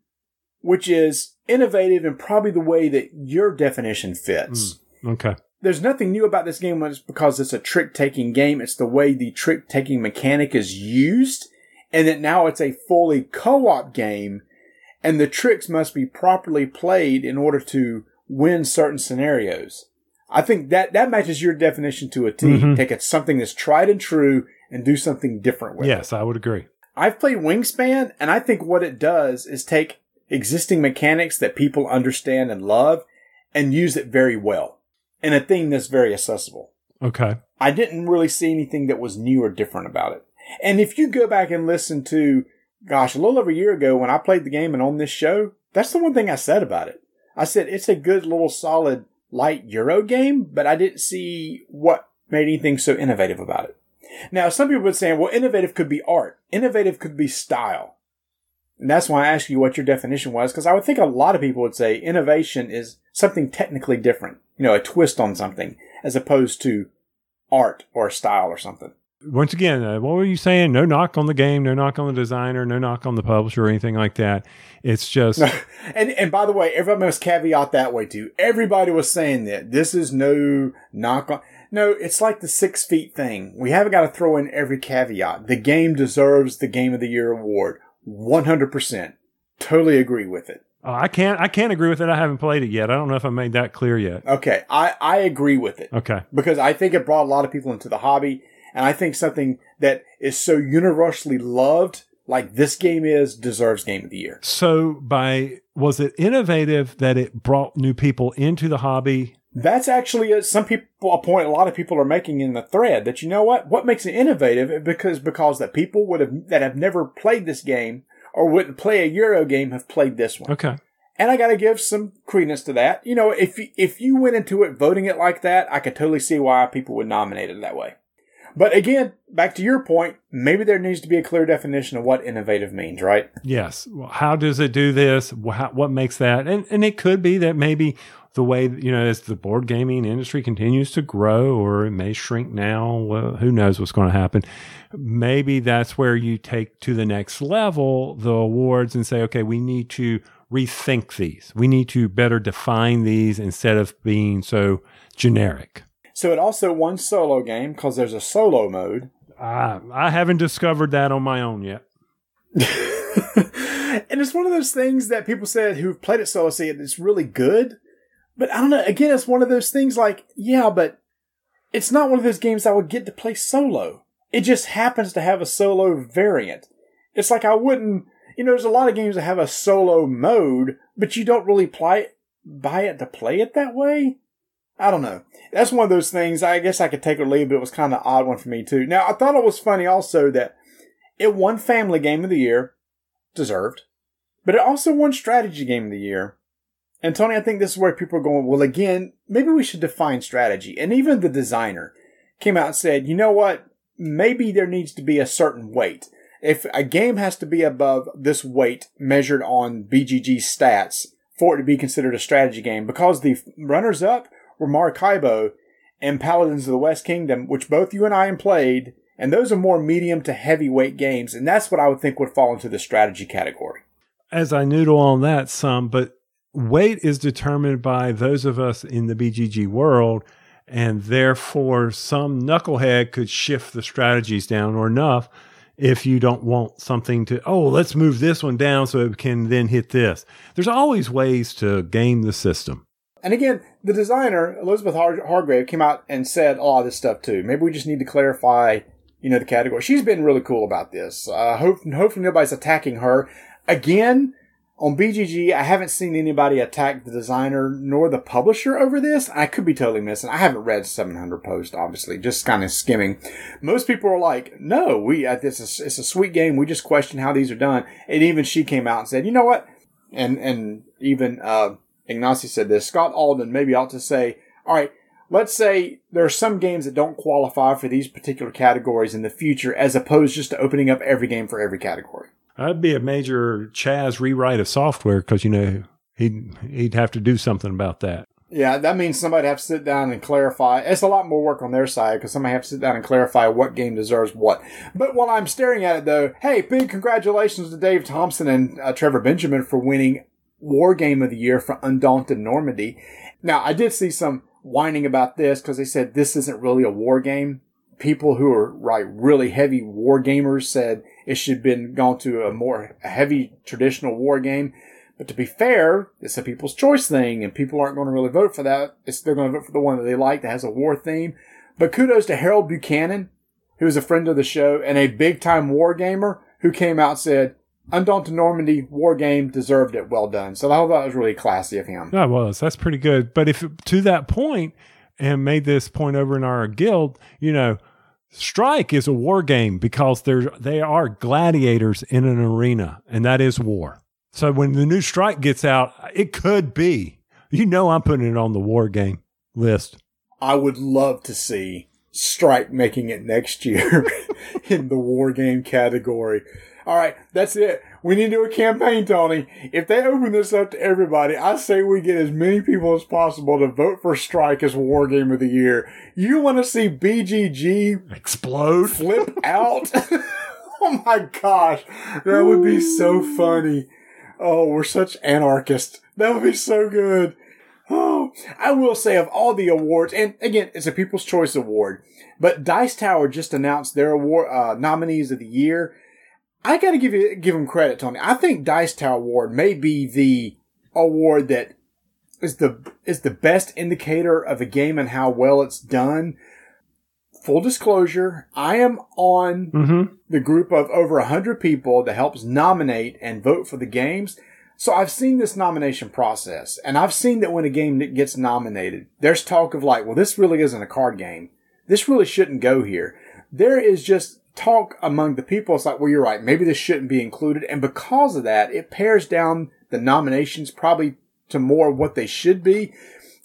Speaker 3: which is innovative in probably the way that your definition fits.
Speaker 4: Mm, okay.
Speaker 3: There's nothing new about this game it's because it's a trick taking game. It's the way the trick taking mechanic is used and that now it's a fully co-op game and the tricks must be properly played in order to win certain scenarios. I think that that matches your definition to a T. Mm-hmm. Take it something that's tried and true and do something different with
Speaker 4: yes,
Speaker 3: it.
Speaker 4: Yes, I would agree.
Speaker 3: I've played Wingspan and I think what it does is take existing mechanics that people understand and love and use it very well in a thing that's very accessible.
Speaker 4: Okay.
Speaker 3: I didn't really see anything that was new or different about it. And if you go back and listen to, gosh, a little over a year ago when I played the game and on this show, that's the one thing I said about it. I said it's a good little solid light Euro game, but I didn't see what made anything so innovative about it. Now, some people would say, well, innovative could be art. Innovative could be style. And that's why I asked you what your definition was, because I would think a lot of people would say innovation is something technically different, you know, a twist on something, as opposed to art or style or something
Speaker 4: once again, uh, what were you saying? No knock on the game, no knock on the designer, no knock on the publisher or anything like that. It's just.
Speaker 3: and and by the way, everybody must caveat that way too. Everybody was saying that this is no knock on. No, it's like the six feet thing. We haven't got to throw in every caveat. The game deserves the Game of the Year award. 100%. Totally agree with it.
Speaker 4: Oh, I can't. I can't agree with it. I haven't played it yet. I don't know if I made that clear yet.
Speaker 3: Okay, I I agree with it.
Speaker 4: Okay,
Speaker 3: because I think it brought a lot of people into the hobby and I think something that is so universally loved, like this game is, deserves Game of the Year.
Speaker 4: So, by was it innovative that it brought new people into the hobby?
Speaker 3: That's actually a, some people a point a lot of people are making in the thread that you know what what makes it innovative because because that people would have that have never played this game or wouldn't play a Euro game have played this one.
Speaker 4: Okay.
Speaker 3: And I got to give some credence to that. You know, if if you went into it voting it like that, I could totally see why people would nominate it that way. But again, back to your point, maybe there needs to be a clear definition of what innovative means, right?
Speaker 4: Yes. How does it do this? what makes that? And and it could be that maybe the way you know as the board gaming industry continues to grow, or it may shrink now. Well, who knows what's going to happen? Maybe that's where you take to the next level the awards and say, okay, we need to rethink these. We need to better define these instead of being so generic.
Speaker 3: So it also won solo game because there's a solo mode.
Speaker 4: Uh, I haven't discovered that on my own yet.
Speaker 3: and it's one of those things that people said who've played it solo say it's really good. But I don't know. Again, it's one of those things like, yeah, but it's not one of those games I would get to play solo. It just happens to have a solo variant. It's like I wouldn't, you know, there's a lot of games that have a solo mode, but you don't really play buy it to play it that way. I don't know. That's one of those things. I guess I could take or leave, but it was kind of odd one for me too. Now I thought it was funny also that it won Family Game of the Year, deserved, but it also won Strategy Game of the Year. And Tony, I think this is where people are going. Well, again, maybe we should define strategy. And even the designer came out and said, you know what? Maybe there needs to be a certain weight. If a game has to be above this weight measured on BGG stats for it to be considered a strategy game, because the runners up were Maracaibo and Paladins of the West Kingdom, which both you and I have played, and those are more medium to heavyweight games, and that's what I would think would fall into the strategy category.
Speaker 4: As I noodle on that some, but weight is determined by those of us in the BGG world, and therefore some knucklehead could shift the strategies down or enough if you don't want something to oh let's move this one down so it can then hit this there's always ways to game the system
Speaker 3: and again, the designer, Elizabeth Har- Hargrave, came out and said a lot of this stuff too. Maybe we just need to clarify, you know, the category. She's been really cool about this. Uh, hope, hopefully nobody's attacking her. Again, on BGG, I haven't seen anybody attack the designer nor the publisher over this. I could be totally missing. I haven't read 700 posts, obviously, just kind of skimming. Most people are like, no, we, uh, this is, it's a sweet game. We just question how these are done. And even she came out and said, you know what? And, and even, uh, Ignacy said this. Scott Alden maybe ought to say, all right, let's say there are some games that don't qualify for these particular categories in the future as opposed just to opening up every game for every category.
Speaker 4: That'd be a major Chaz rewrite of software because you know he'd he'd have to do something about that.
Speaker 3: Yeah, that means somebody have to sit down and clarify. It's a lot more work on their side because somebody have to sit down and clarify what game deserves what. But while I'm staring at it, though, hey, big congratulations to Dave Thompson and uh, Trevor Benjamin for winning War Game of the Year for Undaunted Normandy. Now, I did see some whining about this because they said this isn't really a war game. People who are like really heavy war gamers said it should have been gone to a more heavy traditional war game. But to be fair, it's a people's choice thing, and people aren't going to really vote for that. It's, they're going to vote for the one that they like that has a war theme. But kudos to Harold Buchanan, who's a friend of the show and a big time war gamer, who came out and said, Undaunted Normandy war game deserved it. Well done. So I thought that was really classy of him.
Speaker 4: That was. That's pretty good. But if to that point, and made this point over in our guild, you know, Strike is a war game because there's they are gladiators in an arena, and that is war. So when the new Strike gets out, it could be. You know, I'm putting it on the war game list.
Speaker 3: I would love to see Strike making it next year in the war game category. All right, that's it. We need to do a campaign, Tony. If they open this up to everybody, I say we get as many people as possible to vote for Strike as War Game of the Year. You want to see BGG
Speaker 4: Explode.
Speaker 3: flip out? oh my gosh, that would be so funny. Oh, we're such anarchists. That would be so good. Oh, I will say of all the awards, and again, it's a People's Choice Award, but Dice Tower just announced their award uh, nominees of the year. I got to give you give them credit, Tony. I think Dice Tower Award may be the award that is the is the best indicator of a game and how well it's done. Full disclosure, I am on
Speaker 4: Mm-hmm.
Speaker 3: the group of over 100 people that helps nominate and vote for the games. So I've seen this nomination process and I've seen that when a game gets nominated, there's talk of like, well, this really isn't a card game. This really shouldn't go here. There is just talk among the people. It's like, well, you're right. Maybe this shouldn't be included. And because of that, it pares down the nominations probably to more what they should be.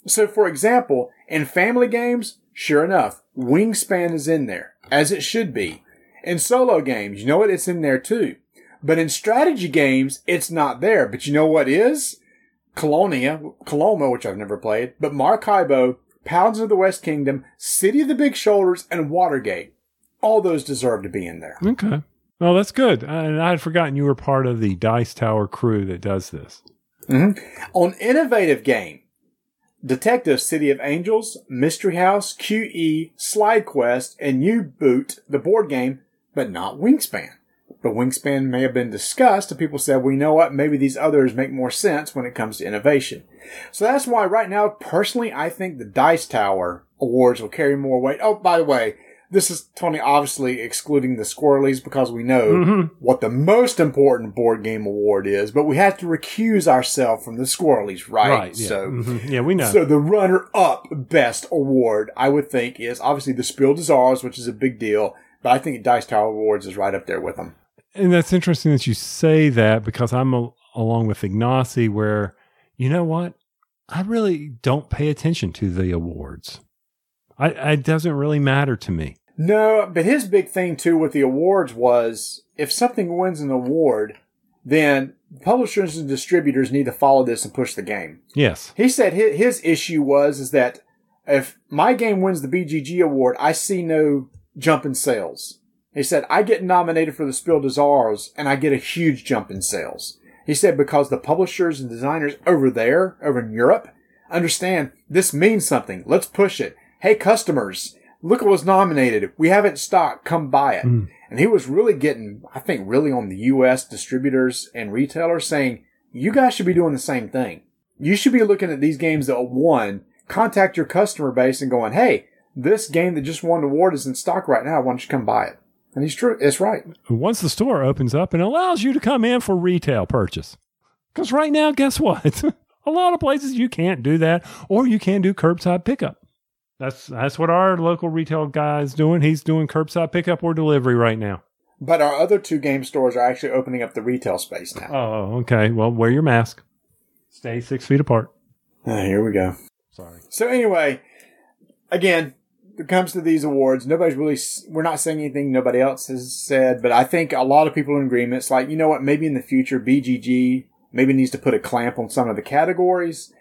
Speaker 3: So for example, in family games, sure enough, Wingspan is in there, as it should be. In solo games, you know what? It's in there too. But in strategy games, it's not there. But you know what is? Colonia, Coloma, which I've never played, but Maracaibo, Paladins of the West Kingdom, City of the Big Shoulders, and Watergate. All those deserve to be in there.
Speaker 4: Okay. Well, that's good. And I had forgotten you were part of the Dice Tower crew that does this. Mm-hmm.
Speaker 3: On Innovative Game, Detective City of Angels, Mystery House, QE, Slide Quest, and U-Boot, the board game, but not Wingspan. But Wingspan may have been discussed, and people said, well, you know what? Maybe these others make more sense when it comes to innovation. So that's why right now, personally, I think the Dice Tower awards will carry more weight. Oh, by the way, this is Tony obviously excluding the Squirrelies because we know what the most important board game award is, but we have to recuse ourselves from the Squirrelies, right?
Speaker 4: Yeah.
Speaker 3: So,
Speaker 4: Mhm. yeah, we know.
Speaker 3: so the runner-up best award, I would think, is obviously the Spiel des Jahres, which is a big deal. But I think Dice Tower Awards is right up there with them.
Speaker 4: And that's interesting that you say that because I'm a, along with Ignacy, where you know what, I really don't pay attention to the awards. I it doesn't really matter to me.
Speaker 3: No, but his big thing too with the awards was if something wins an award, then publishers and distributors need to follow this and push the game.
Speaker 4: Yes,
Speaker 3: He said his, his issue was is that if my game wins the BGG award, I see no jump in sales. He said I get nominated for the Spiel des Jahres and I get a huge jump in sales. He said because the publishers and designers over there, over in Europe, understand this means something. Let's push it. Hey customers, look what was nominated. We have it in stock. Come buy it. Hmm. And he was really getting, I think, really on the U.S. distributors and retailers saying, you guys should be doing the same thing. You should be looking at these games that won, contact your customer base and going, hey, this game that just won the award is in stock right now. Why don't you come buy it? And he's true. It's right.
Speaker 4: once the store opens up and allows you to come in for retail purchase. Because right now, guess what? a lot of places you can't do that, or you can do curbside pickup. That's that's what our local retail guy is doing. He's doing curbside pickup or delivery right now.
Speaker 3: But our other two game stores are actually opening up the retail space now.
Speaker 4: Oh, okay. Well, wear your mask. Stay six feet apart.
Speaker 3: Ah, here we go.
Speaker 4: Sorry.
Speaker 3: So anyway, again, it comes to these awards, nobody's really, we're not saying anything nobody else has said, but I think a lot of people in agreement. It's like, you know what, maybe in the future, BGG maybe needs to put a clamp on some of the categories.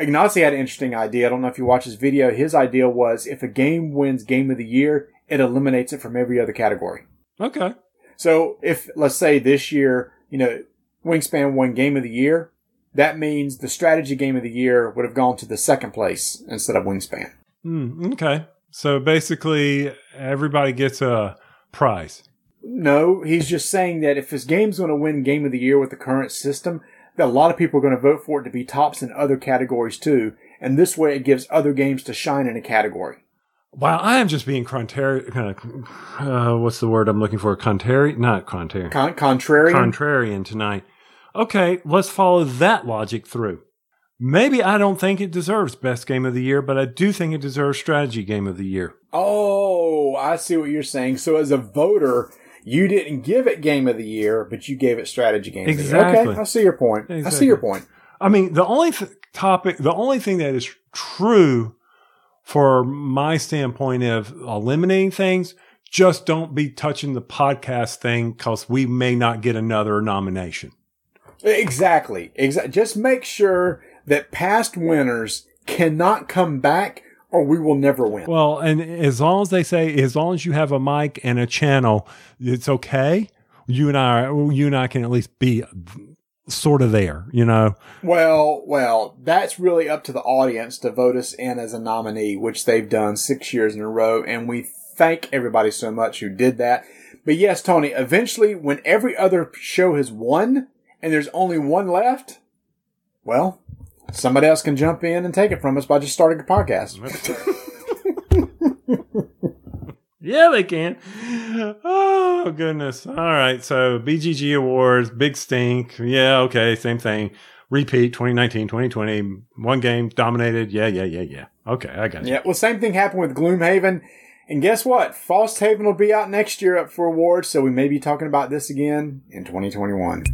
Speaker 3: Ignacy had an interesting idea. I don't know if you watch his video. His idea was if a game wins game of the year, it eliminates it from every other category.
Speaker 4: Okay.
Speaker 3: So if, let's say this year, you know, Wingspan won game of the year, that means the strategy game of the year would have gone to the second place instead of Wingspan.
Speaker 4: Hmm, okay. So basically, everybody gets a prize.
Speaker 3: No, he's just saying that if his game's going to win game of the year with the current system, that a lot of people are going to vote for it to be tops in other categories too. And this way it gives other games to shine in a category.
Speaker 4: Wow, I am just being contrary. Kind of, uh, what's the word I'm looking for? Contrary? Not contrary.
Speaker 3: Con- contrarian.
Speaker 4: Contrarian tonight. Okay, let's follow that logic through. Maybe I don't think it deserves best game of the year, but I do think it deserves strategy game of the year.
Speaker 3: oh, I see what you're saying. So as a voter, you didn't give it game of the year, but you gave it strategy game of the year.
Speaker 4: Exactly.
Speaker 3: Okay, I see your point. I see your point.
Speaker 4: I mean, the only th- topic, the only thing that is true for my standpoint of eliminating things, just don't be touching the podcast thing because we may not get another nomination.
Speaker 3: Exactly. Exactly. Just make sure that past winners cannot come back or we will never win.
Speaker 4: Well, and as long as they say, as long as you have a mic and a channel, it's okay. You and I, you and I can at least be sort of there, you know.
Speaker 3: Well, well, that's really up to the audience to vote us in as a nominee, which they've done six years in a row, and we thank everybody so much who did that. But yes, Tony, eventually, when every other show has won and there's only one left, well, somebody else can jump in and take it from us by just starting a podcast.
Speaker 4: Yeah, they can. Oh goodness! All right, so BGG awards, big stink. Yeah, okay, same thing. Repeat 2019, 2020, one game dominated. Yeah, yeah, yeah, yeah. Okay, I got you.
Speaker 3: Yeah, well, same thing happened with Gloomhaven. And guess what? Frosthaven will be out next year up for awards, so we may be talking about this again in 2021.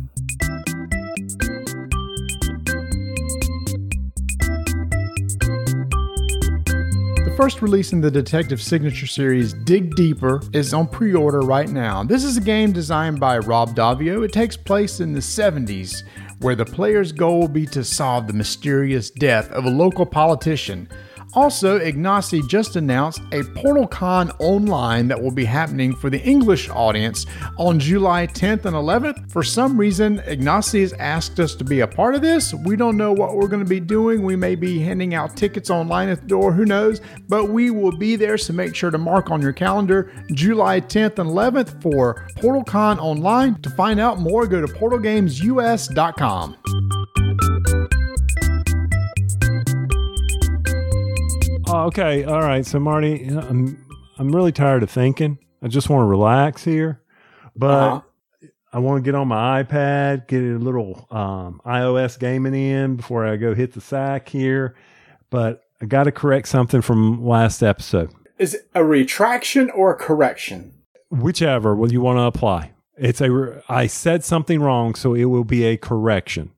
Speaker 1: First release in the Detective Signature series, Dig Deeper, is on pre order right now. This is a game designed by Rob Daviau. It takes place in the 70s, where the player's goal will be to solve the mysterious death of a local politician. Also, Ignacy just announced a PortalCon online that will be happening for the English audience on July 10th and 11th. For some reason, Ignacy has asked us to be a part of this. We don't know what we're going to be doing. We may be handing out tickets online at the door, who knows? But we will be there, so make sure to mark on your calendar July 10th and 11th for PortalCon online. To find out more, go to portalgamesus.com.
Speaker 4: Oh, okay, all right. So Marty, I'm I'm really tired of thinking. I just want to relax here, but
Speaker 3: Uh-huh.
Speaker 4: I want to get on my iPad, get a little um, iOS gaming in before I go hit the sack here. But I got to correct something from last episode.
Speaker 3: Is it a retraction or a correction?
Speaker 4: Whichever will you want to apply. It's a re- I said something wrong, so it will be a correction.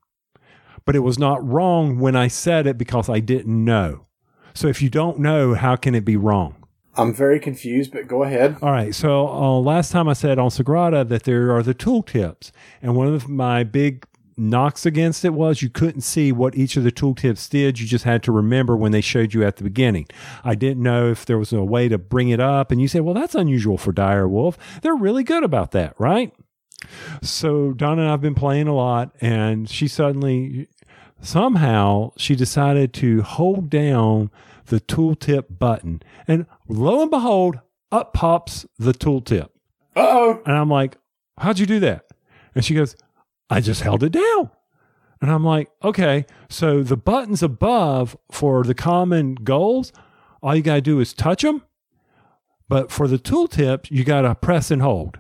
Speaker 4: But it was not wrong when I said it because I didn't know. So if you don't know, how can it be wrong?
Speaker 3: I'm very confused, but go ahead.
Speaker 4: All right. So uh, last time I said on Sagrada that there are the tooltips, and one of my big knocks against it was you couldn't see what each of the tooltips did. You just had to remember when they showed you at the beginning. I didn't know if there was a way to bring it up, and you said, "Well, that's unusual for Dire Wolf. They're really good about that, right?" So Donna and I've been playing a lot, and she suddenly somehow she decided to hold down the tooltip button, and lo and behold, up pops the tooltip.
Speaker 3: Uh oh.
Speaker 4: And I'm like, How'd you do that? And she goes, I just held it down. And I'm like, Okay, so the buttons above for the common goals, all you got to do is touch them. But for the tooltips, you got to press and hold.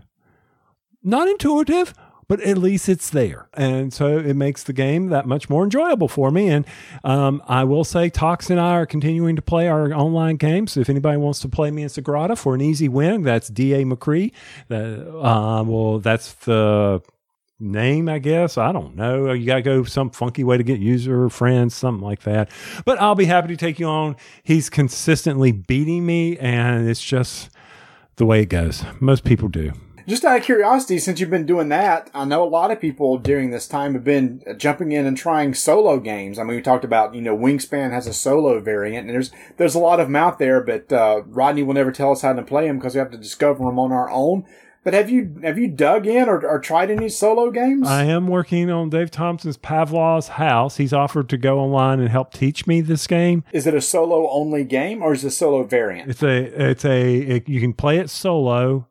Speaker 4: Not intuitive, but at least it's there. And so it makes the game that much more enjoyable for me. And um, I will say, Tox and I are continuing to play our online games. If anybody wants to play me in Sagrada for an easy win, that's D.A. McCree. Um, well, that's the name, I guess. I don't know. You got to go some funky way to get user friends, something like that. But I'll be happy to take you on. He's consistently beating me, and it's just the way it goes. Most people do.
Speaker 3: Just out of curiosity, since you've been doing that, I know a lot of people during this time have been jumping in and trying solo games. I mean, we talked about, you know, Wingspan has a solo variant, and there's there's a lot of them out there, but uh, Rodney will never tell us how to play them because we have to discover them on our own. But have you have you dug in or, or tried any solo games?
Speaker 4: I am working on Dave Thompson's Pavlov's House. He's offered to go online and help teach me this game.
Speaker 3: Is it a solo only game or is it a solo variant?
Speaker 4: It's a it's a it, you can play it solo,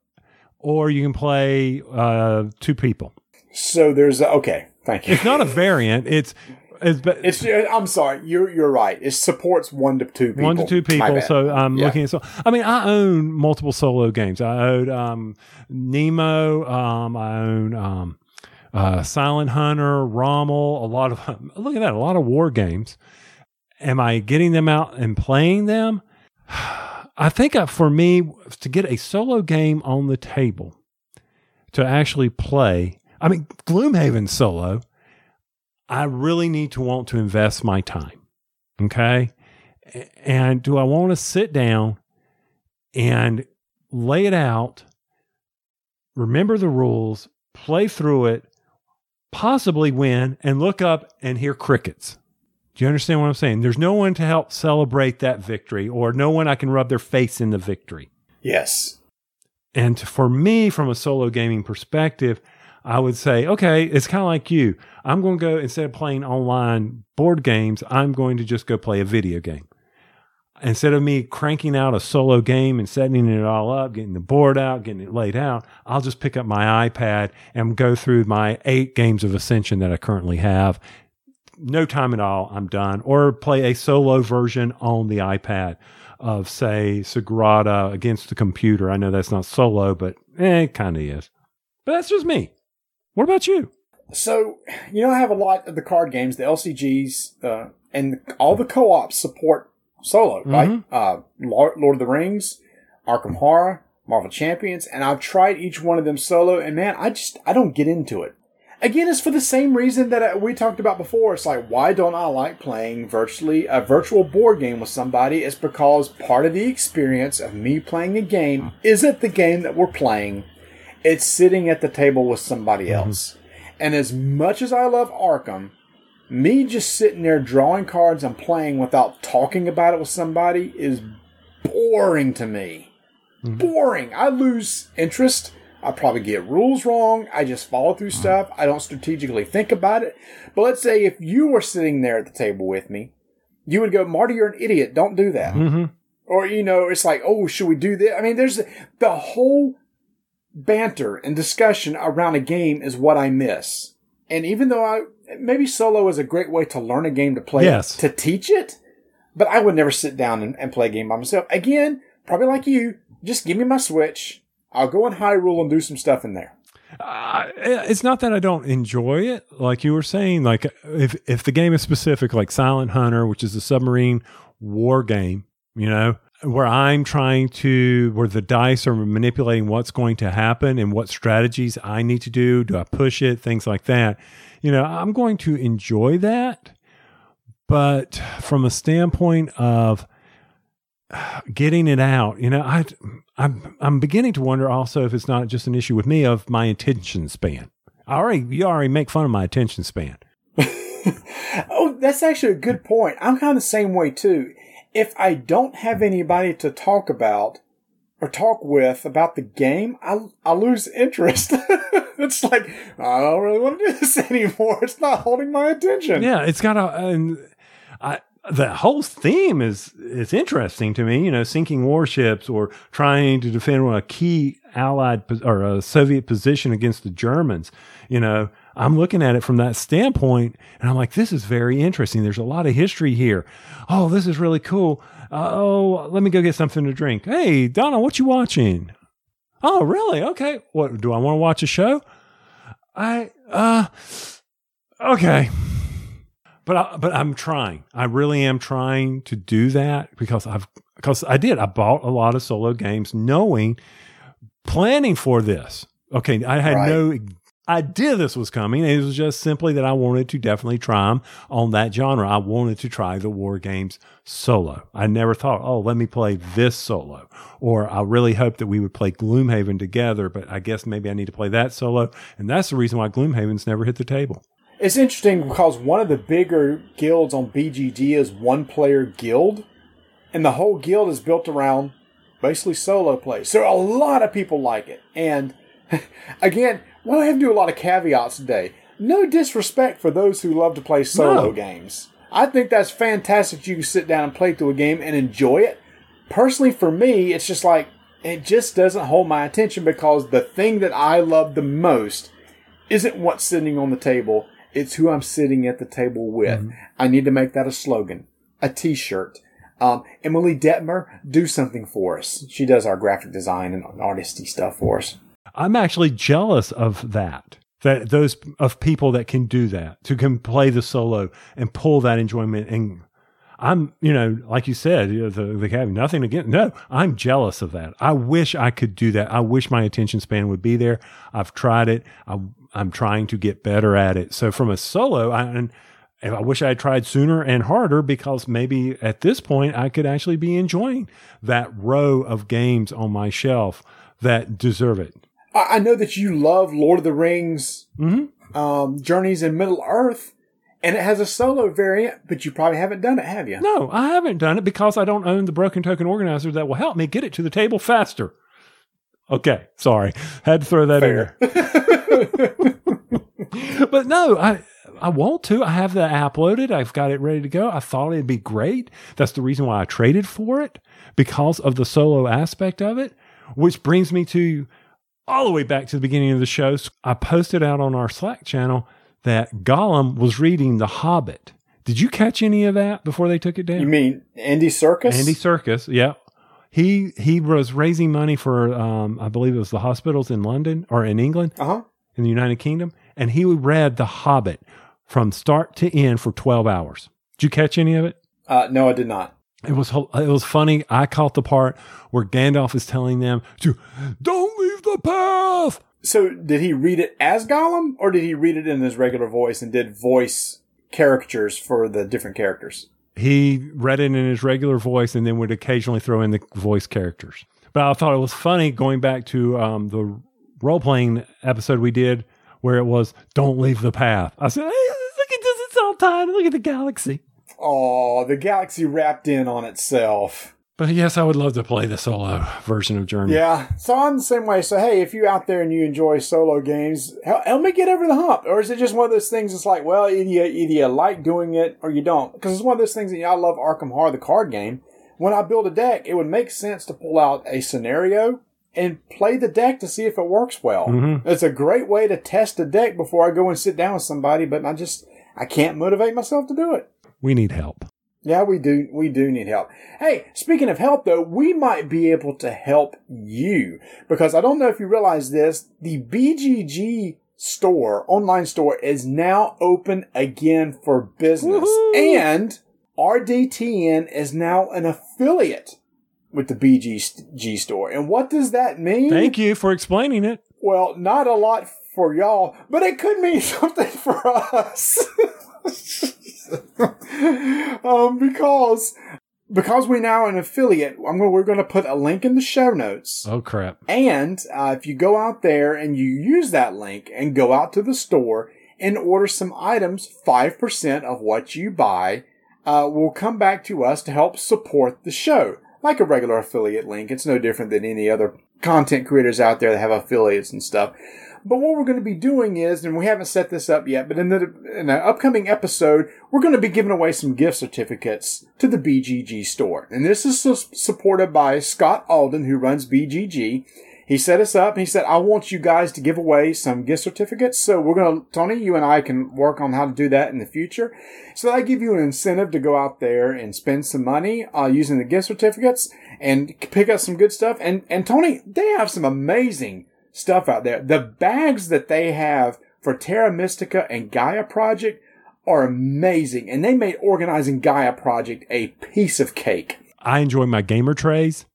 Speaker 4: or you can play uh, two people.
Speaker 3: So there's a, okay. Thank you.
Speaker 4: It's not a variant. It's it's, but
Speaker 3: It's I'm sorry. You're you're right. It supports one to two people.
Speaker 4: one to two people. So I'm
Speaker 3: Yeah.
Speaker 4: looking at so. I mean, I own multiple solo games. I own um, Nemo. Um, I own um, uh, Silent Hunter, Rommel. A lot of look at that. A lot of war games. Am I getting them out and playing them? I think uh, for me to get a solo game on the table to actually play. I mean, Gloomhaven solo. I really need to want to invest my time. Okay. And do I want to sit down and lay it out, remember the rules, play through it, possibly win, and look up and hear crickets? Do you understand what I'm saying? There's no one to help celebrate that victory, or no one I can rub their face in the victory.
Speaker 3: Yes.
Speaker 4: And for me, from a solo gaming perspective, I would say, okay, it's kind of like you. I'm going to go, instead of playing online board games, I'm going to just go play a video game. Instead of me cranking out a solo game and setting it all up, getting the board out, getting it laid out, I'll just pick up my iPad and go through my eight games of Ascension that I currently have. No time at all, I'm done. Or play a solo version on the iPad of, say, Sagrada against the computer. I know that's not solo, but eh, it kind of is. But that's just me. What about you?
Speaker 3: So, you know, I have a lot of the card games, the LCGs, uh, and all the co-ops support solo, right? Uh, Lord, Lord of the Rings, Arkham Horror, Marvel Champions, and I've tried each one of them solo, and man, I just, I don't get into it. Again, it's for the same reason that uh, we talked about before. It's like, why don't I like playing virtually a virtual board game with somebody? It's because part of the experience of me playing a game isn't the game that we're playing. It's sitting at the table with somebody else. And as much as I love Arkham, me just sitting there drawing cards and playing without talking about it with somebody is boring to me. Boring. I lose interest. I probably get rules wrong. I just follow through stuff. I don't strategically think about it. But let's say if you were sitting there at the table with me, you would go, Marty, you're an idiot. Don't do that.
Speaker 4: Mm-hmm.
Speaker 3: Or, you know, it's like, oh, should we do this? I mean, there's the whole banter and discussion around a game is what I miss. And even though I, maybe solo is a great way to learn a game to play,
Speaker 4: Yes.
Speaker 3: to teach it, but I would never sit down and, and play a game by myself. Again, probably like you, just give me my Switch. I'll go in Hyrule and do some stuff in there.
Speaker 4: Uh, it's not that I don't enjoy it, like you were saying. Like if if the game is specific, like Silent Hunter, which is a submarine war game, you know, where I'm trying to where the dice are manipulating what's going to happen and what strategies I need to do. Do I push it? Things like that. You know, I'm going to enjoy that, but from a standpoint of getting it out, you know, I I'm I'm beginning to wonder also if it's not just an issue with me of my attention span. I already you already make fun of my attention span.
Speaker 3: Oh, that's actually a good point. I'm kind of the same way too. If I don't have anybody to talk about or talk with about the game, I, I lose interest. it's like, I don't really want to do this anymore. It's not holding my attention.
Speaker 4: Yeah, it's got a and I the whole theme is is interesting to me. You know, sinking warships or trying to defend a key Allied or a Soviet position against the Germans. You know, I'm looking at it from that standpoint, and I'm like, this is very interesting. There's a lot of history here. Oh, this is really cool. Uh, oh, let me go get something to drink. Hey, Donna, what you watching? Oh, really? Okay. What do I want to watch a show? I uh okay. But I, but I'm trying. I really am trying to do that because I've because I did. I bought a lot of solo games knowing planning for this. Okay, I had
Speaker 3: Right.
Speaker 4: no idea this was coming. It was just simply that I wanted to definitely try them on that genre. I wanted to try the war games solo. I never thought, oh, let me play this solo. Or I really hoped that we would play Gloomhaven together, but I guess maybe I need to play that solo. And that's the reason why Gloomhaven's never hit the table.
Speaker 3: It's interesting because one of the bigger guilds on BGG is one player guild, and the whole guild is built around basically solo play. So a lot of people like it. And again, well, I have to do a lot of caveats today. No disrespect for those who love to play solo
Speaker 4: No.
Speaker 3: games. I think that's fantastic. You can sit down and play through a game and enjoy it. Personally, for me, it's just like it just doesn't hold my attention because the thing that I love the most isn't what's sitting on the table. It's who I'm sitting at the table with. I need to make that a slogan, a T-shirt. Um, Emily Detmer, do something for us. She does our graphic design and artisty stuff for us.
Speaker 4: I'm actually jealous of that. That those of people that can do that, who can play the solo and pull that enjoyment. And I'm, you know, like you said, you know, the, the have nothing against. No, I'm jealous of that. I wish I could do that. I wish my attention span would be there. I've tried it. I, I'm trying to get better at it. So from a solo, I, and I wish I had tried sooner and harder because maybe at this point I could actually be enjoying that row of games on my shelf that deserve it.
Speaker 3: I, I know that you love Lord of the Rings, um, Journeys in Middle Earth, and it has a solo variant, but you probably haven't done it, have you?
Speaker 4: No, I haven't done it because I don't own the broken token organizer that will help me get it to the table faster. Okay, sorry. Had to throw that
Speaker 3: Fair.
Speaker 4: in there. but no, I I want to. I have the app loaded. I've got it ready to go. I thought it'd be great. That's the reason why I traded for it because of the solo aspect of it, which brings me to all the way back to the beginning of the show. I posted out on our Slack channel that Gollum was reading The Hobbit. Did you catch any of that before they took it down?
Speaker 3: You mean Andy Serkis?
Speaker 4: Andy Serkis, yeah. He he was raising money for um, I believe it was the hospitals in London or in England
Speaker 3: Uh huh.
Speaker 4: in the United Kingdom, and he read The Hobbit from start to end for twelve hours. Did you catch any of it?
Speaker 3: Uh, no, I did not.
Speaker 4: It was it was funny. I caught the part where Gandalf is telling them to don't leave the path.
Speaker 3: So, did he read it as Gollum, or did he read it in his regular voice and did voice caricatures for the different characters?
Speaker 4: He read it in his regular voice and then would occasionally throw in the voice characters. But I thought it was funny going back to um, the role playing episode we did where it was "Don't leave the path." I said, "Hey, look at this! It's all tied. Look at the galaxy."
Speaker 3: Oh, the galaxy wrapped in on itself.
Speaker 4: But yes, I would love to play the solo version of Journey.
Speaker 3: Yeah, so I'm the same way. So hey, if you out there and you enjoy solo games, help, help me get over the hump. Or is it just one of those things? It's like, well, either you, either you like doing it or you don't. Because it's one of those things that you know, I love Arkham Horror, the card game. When I build a deck, it would make sense to pull out a scenario and play the deck to see if it works well. Mm-hmm. It's a great way to test a deck before I go and sit down with somebody. But I just I can't motivate myself to do it.
Speaker 4: We need help.
Speaker 3: Yeah, we do. We do need help. Hey, speaking of help though, we might be able to help you because I don't know if you realize this. The BGG store, online store is now open again for business and RDTN is now an affiliate with the BGG store. And what does that mean?
Speaker 4: Thank you for explaining it.
Speaker 3: Well, not a lot for y'all, but it could mean something for us. um, because because we're now an affiliate, I'm gonna, we're going to put a link in the show notes.
Speaker 4: Oh crap!
Speaker 3: And uh, if you go out there and you use that link and go out to the store and order some items, five percent of what you buy uh, will come back to us to help support the show. Like a regular affiliate link, it's no different than any other content creators out there that have affiliates and stuff. But what we're going to be doing is, and we haven't set this up yet, but in the in the upcoming episode, we're going to be giving away some gift certificates to the BGG store. And this is su- supported by Scott Alden, who runs BGG. He set us up he said, I want you guys to give away some gift certificates. So we're going to, Tony, you and I can work on how to do that in the future. So that give you an incentive to go out there and spend some money, uh, using the gift certificates and pick up some good stuff. And, and Tony, they have some amazing stuff out there. The bags that they have for Terra Mystica and Gaia Project are amazing. And they made organizing Gaia Project a piece of cake.
Speaker 4: I enjoy my gamer trays.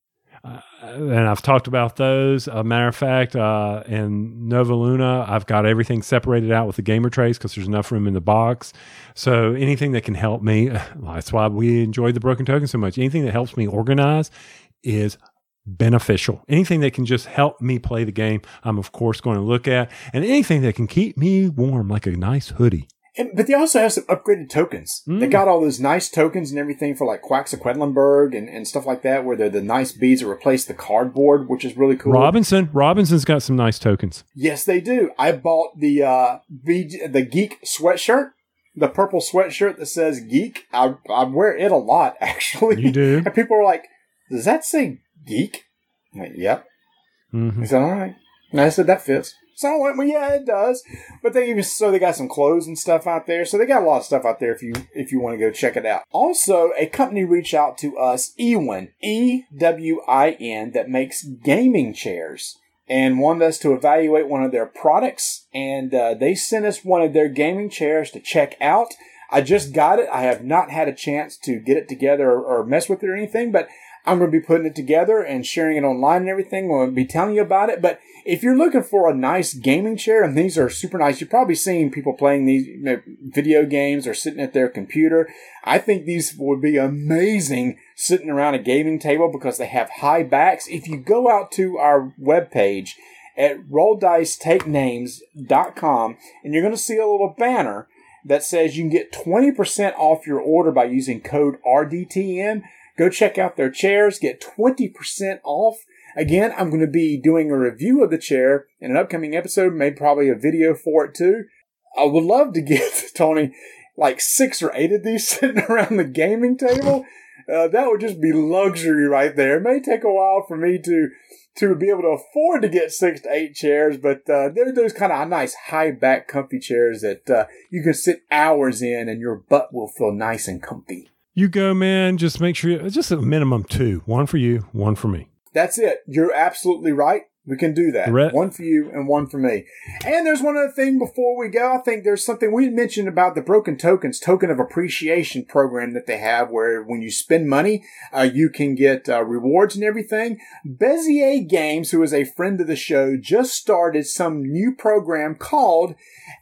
Speaker 4: Uh, and I've talked about those. A matter of fact, uh, in Nova Luna, I've got everything separated out with the gamer trays because there's enough room in the box. So anything that can help me, that's why we enjoy the broken token so much. Anything that helps me organize is beneficial. Anything that can just help me play the game, I'm of course going to look at, and anything that can keep me warm, like a nice hoodie.
Speaker 3: And, but they also have some upgraded tokens.
Speaker 4: Mm.
Speaker 3: They got all those nice tokens and everything for like Quacks of Quedlinburg and, and stuff like that, where they're the nice beads that replace the cardboard, which is really cool.
Speaker 4: Robinson, Robinson's got some nice tokens.
Speaker 3: Yes, they do. I bought the uh, VG, the geek sweatshirt, the purple sweatshirt that says geek. I, I wear it a lot, actually.
Speaker 4: You do?
Speaker 3: And people are like, "Does that say geek?" I'm like, yep.
Speaker 4: hmm
Speaker 3: I said, "All right." And I said, "That fits." So I went, "Well, yeah, it does." But they even so they got some clothes and stuff out there. So they got a lot of stuff out there if you if you want to go check it out. Also, a company reached out to us, Ewin, E W I N, that makes gaming chairs and wanted us to evaluate one of their products. And uh, they sent us one of their gaming chairs to check out. I just got it. I have not had a chance to get it together or, or mess with it or anything, but I'm going to be putting it together and sharing it online and everything. We'll be telling you about it. But if you're looking for a nice gaming chair, and these are super nice, you've probably seen people playing these video games or sitting at their computer. I think these would be amazing sitting around a gaming table because they have high backs. If you go out to our webpage at rolldicetakenames.com and you're going to see a little banner that says you can get 20% off your order by using code RDTN. Go check out their chairs, get 20% off. Again, I'm going to be doing a review of the chair in an upcoming episode, maybe probably a video for it too. I would love to get Tony like six or eight of these sitting around the gaming table. Uh, that would just be luxury right there. It may take a while for me to to be able to afford to get six to eight chairs, but uh, they're those kind of nice high back comfy chairs that uh, you can sit hours in and your butt will feel nice and comfy.
Speaker 4: You go, man. Just make sure you, just a minimum two. One for you, one for me.
Speaker 3: That's it. You're absolutely right. We can do that. One for you and one for me. And there's one other thing before we go. I think there's something we mentioned about the Broken Tokens token of appreciation program that they have where when you spend money, uh, you can get uh, rewards and everything. Bezier Games, who is a friend of the show, just started some new program called,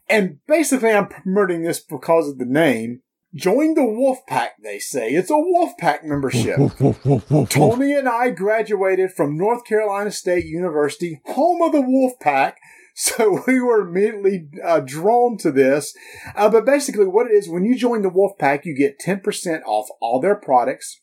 Speaker 3: and basically I'm promoting this because of the name, Join the Wolf Pack, they say. It's a Wolf Pack membership. Tony and I graduated from North Carolina State University, home of the Wolf Pack. So we were immediately uh, drawn to this. Uh, but basically, what it is, when you join the Wolf Pack, you get 10% off all their products,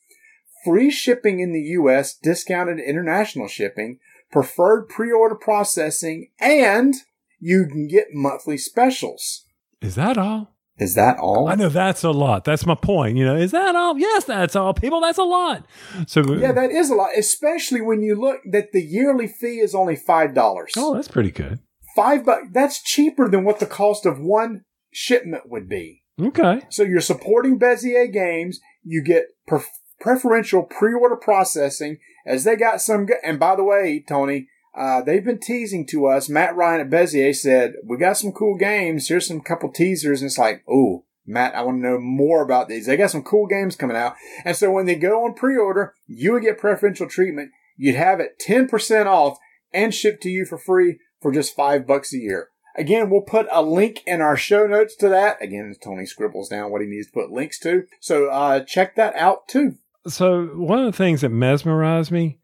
Speaker 3: free shipping in the U.S., discounted international shipping, preferred pre-order processing, and you can get monthly specials.
Speaker 4: Is that all?
Speaker 3: Is that all?
Speaker 4: I know that's a lot. That's my point. You know, is that all? Yes, that's all. People, that's a lot. So
Speaker 3: Yeah, that is a lot, especially when you look that the yearly fee is only five dollars.
Speaker 4: oh, that's pretty good.
Speaker 3: Five bucks. That's cheaper than what the cost of one shipment would be.
Speaker 4: Okay.
Speaker 3: So you're supporting Bezier Games. You get pref- preferential pre-order processing as they got some. Go- and by the way, Tony, uh, they've been teasing to us. Matt Ryan at Bezier said we got some cool games. Here's some couple teasers, and it's like, oh, Matt, I want to know more about these. They got some cool games coming out, and so when they go on pre-order, you would get preferential treatment. You'd have it ten percent off and shipped to you for free for just five bucks a year. Again, we'll put a link in our show notes to that. Again, Tony scribbles down what he needs to put links to. So uh, check that out too.
Speaker 4: So one of the things that mesmerized me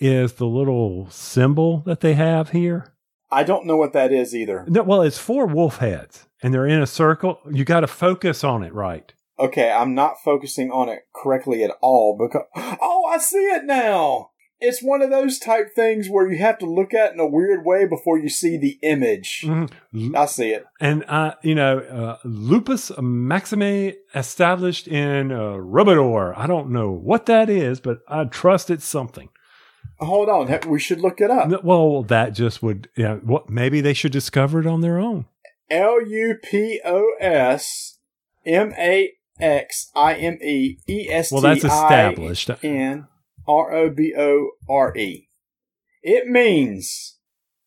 Speaker 4: is the little symbol that they have here.
Speaker 3: I don't know what that is either.
Speaker 4: No, well, it's four wolf heads, and they're in a circle. You got to focus on it right.
Speaker 3: Okay, I'm not focusing on it correctly at all because oh, I see it now. It's one of those type things where you have to look at it in a weird way before you see the image.
Speaker 4: Mhm.
Speaker 3: I see it.
Speaker 4: And uh, you know, uh, lupus maxime established in uh, rubidor. I don't know what that is, but I trust it's something.
Speaker 3: Hold on, we should look it up.
Speaker 4: Well, that just would, yeah. What maybe they should discover it on their own.
Speaker 3: L U P O S M A X I M E E S T
Speaker 4: Well, that's established.
Speaker 3: N R O B O R E. It means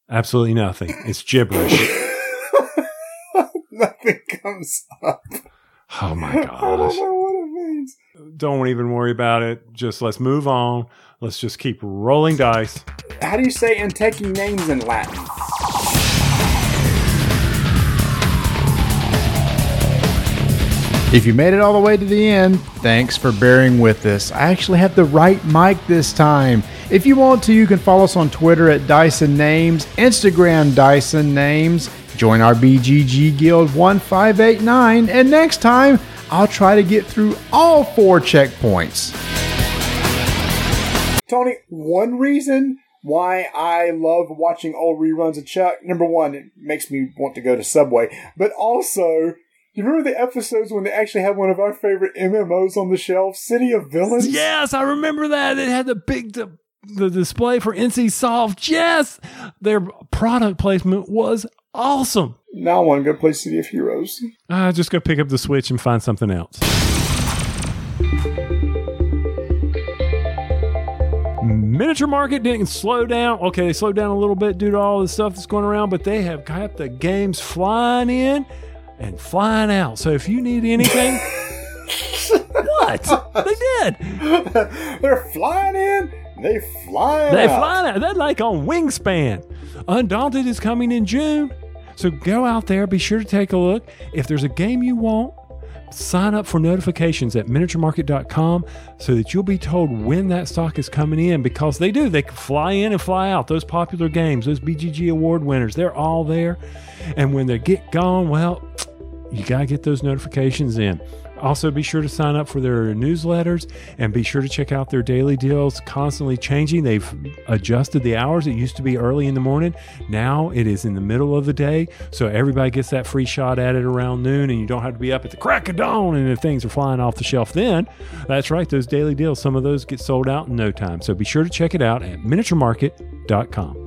Speaker 4: Absolutely nothing. It's gibberish.
Speaker 3: nothing comes up.
Speaker 4: Oh my gosh!
Speaker 3: know what it means.
Speaker 4: Don't even worry about it. Just let's move on. Let's just keep rolling dice.
Speaker 3: How do you say and taking names in Latin?
Speaker 1: If you made it all the way to the end, thanks for bearing with us. I actually have the right mic this time. If you want to, you can follow us on Twitter at Dyson Names, Instagram Dyson Names, join our BGG Guild 1589, and next time I'll try to get through all four checkpoints.
Speaker 3: Tony, one reason why I love watching old reruns of Chuck, number one, it makes me want to go to Subway, but also, you remember the episodes when they actually had one of our favorite MMOs on the shelf, City of Villains?
Speaker 4: Yes, I remember that. It had the big the, the display for NCsoft. Yes, their product placement was awesome.
Speaker 3: Now I want to go play City of Heroes.
Speaker 4: Uh, just go pick up the Switch and find something else. Miniature market didn't slow down. Okay, they slowed down a little bit due to all the stuff that's going around, but they have got the games flying in and flying out. So if you need anything, what they did,
Speaker 3: They're flying in, they flying
Speaker 4: they
Speaker 3: out.
Speaker 4: They're like on wingspan. Undaunted is coming in June, so go out there. Be sure to take a look. If there's a game you want, sign up for notifications at miniaturemarket.com so that you'll be told when that stock is coming in because they do. They can fly in and fly out. Those popular games, those BGG award winners, they're all there. And when they get gone, well, you got to get those notifications in. Also, be sure to sign up for their newsletters and be sure to check out their daily deals, constantly changing. They've adjusted the hours. It used to be early in the morning. Now it is in the middle of the day. So everybody gets that free shot at it around noon, and you don't have to be up at the crack of dawn and if things are flying off the shelf then. That's right, those daily deals, some of those get sold out in no time. So be sure to check it out at miniaturemarket.com.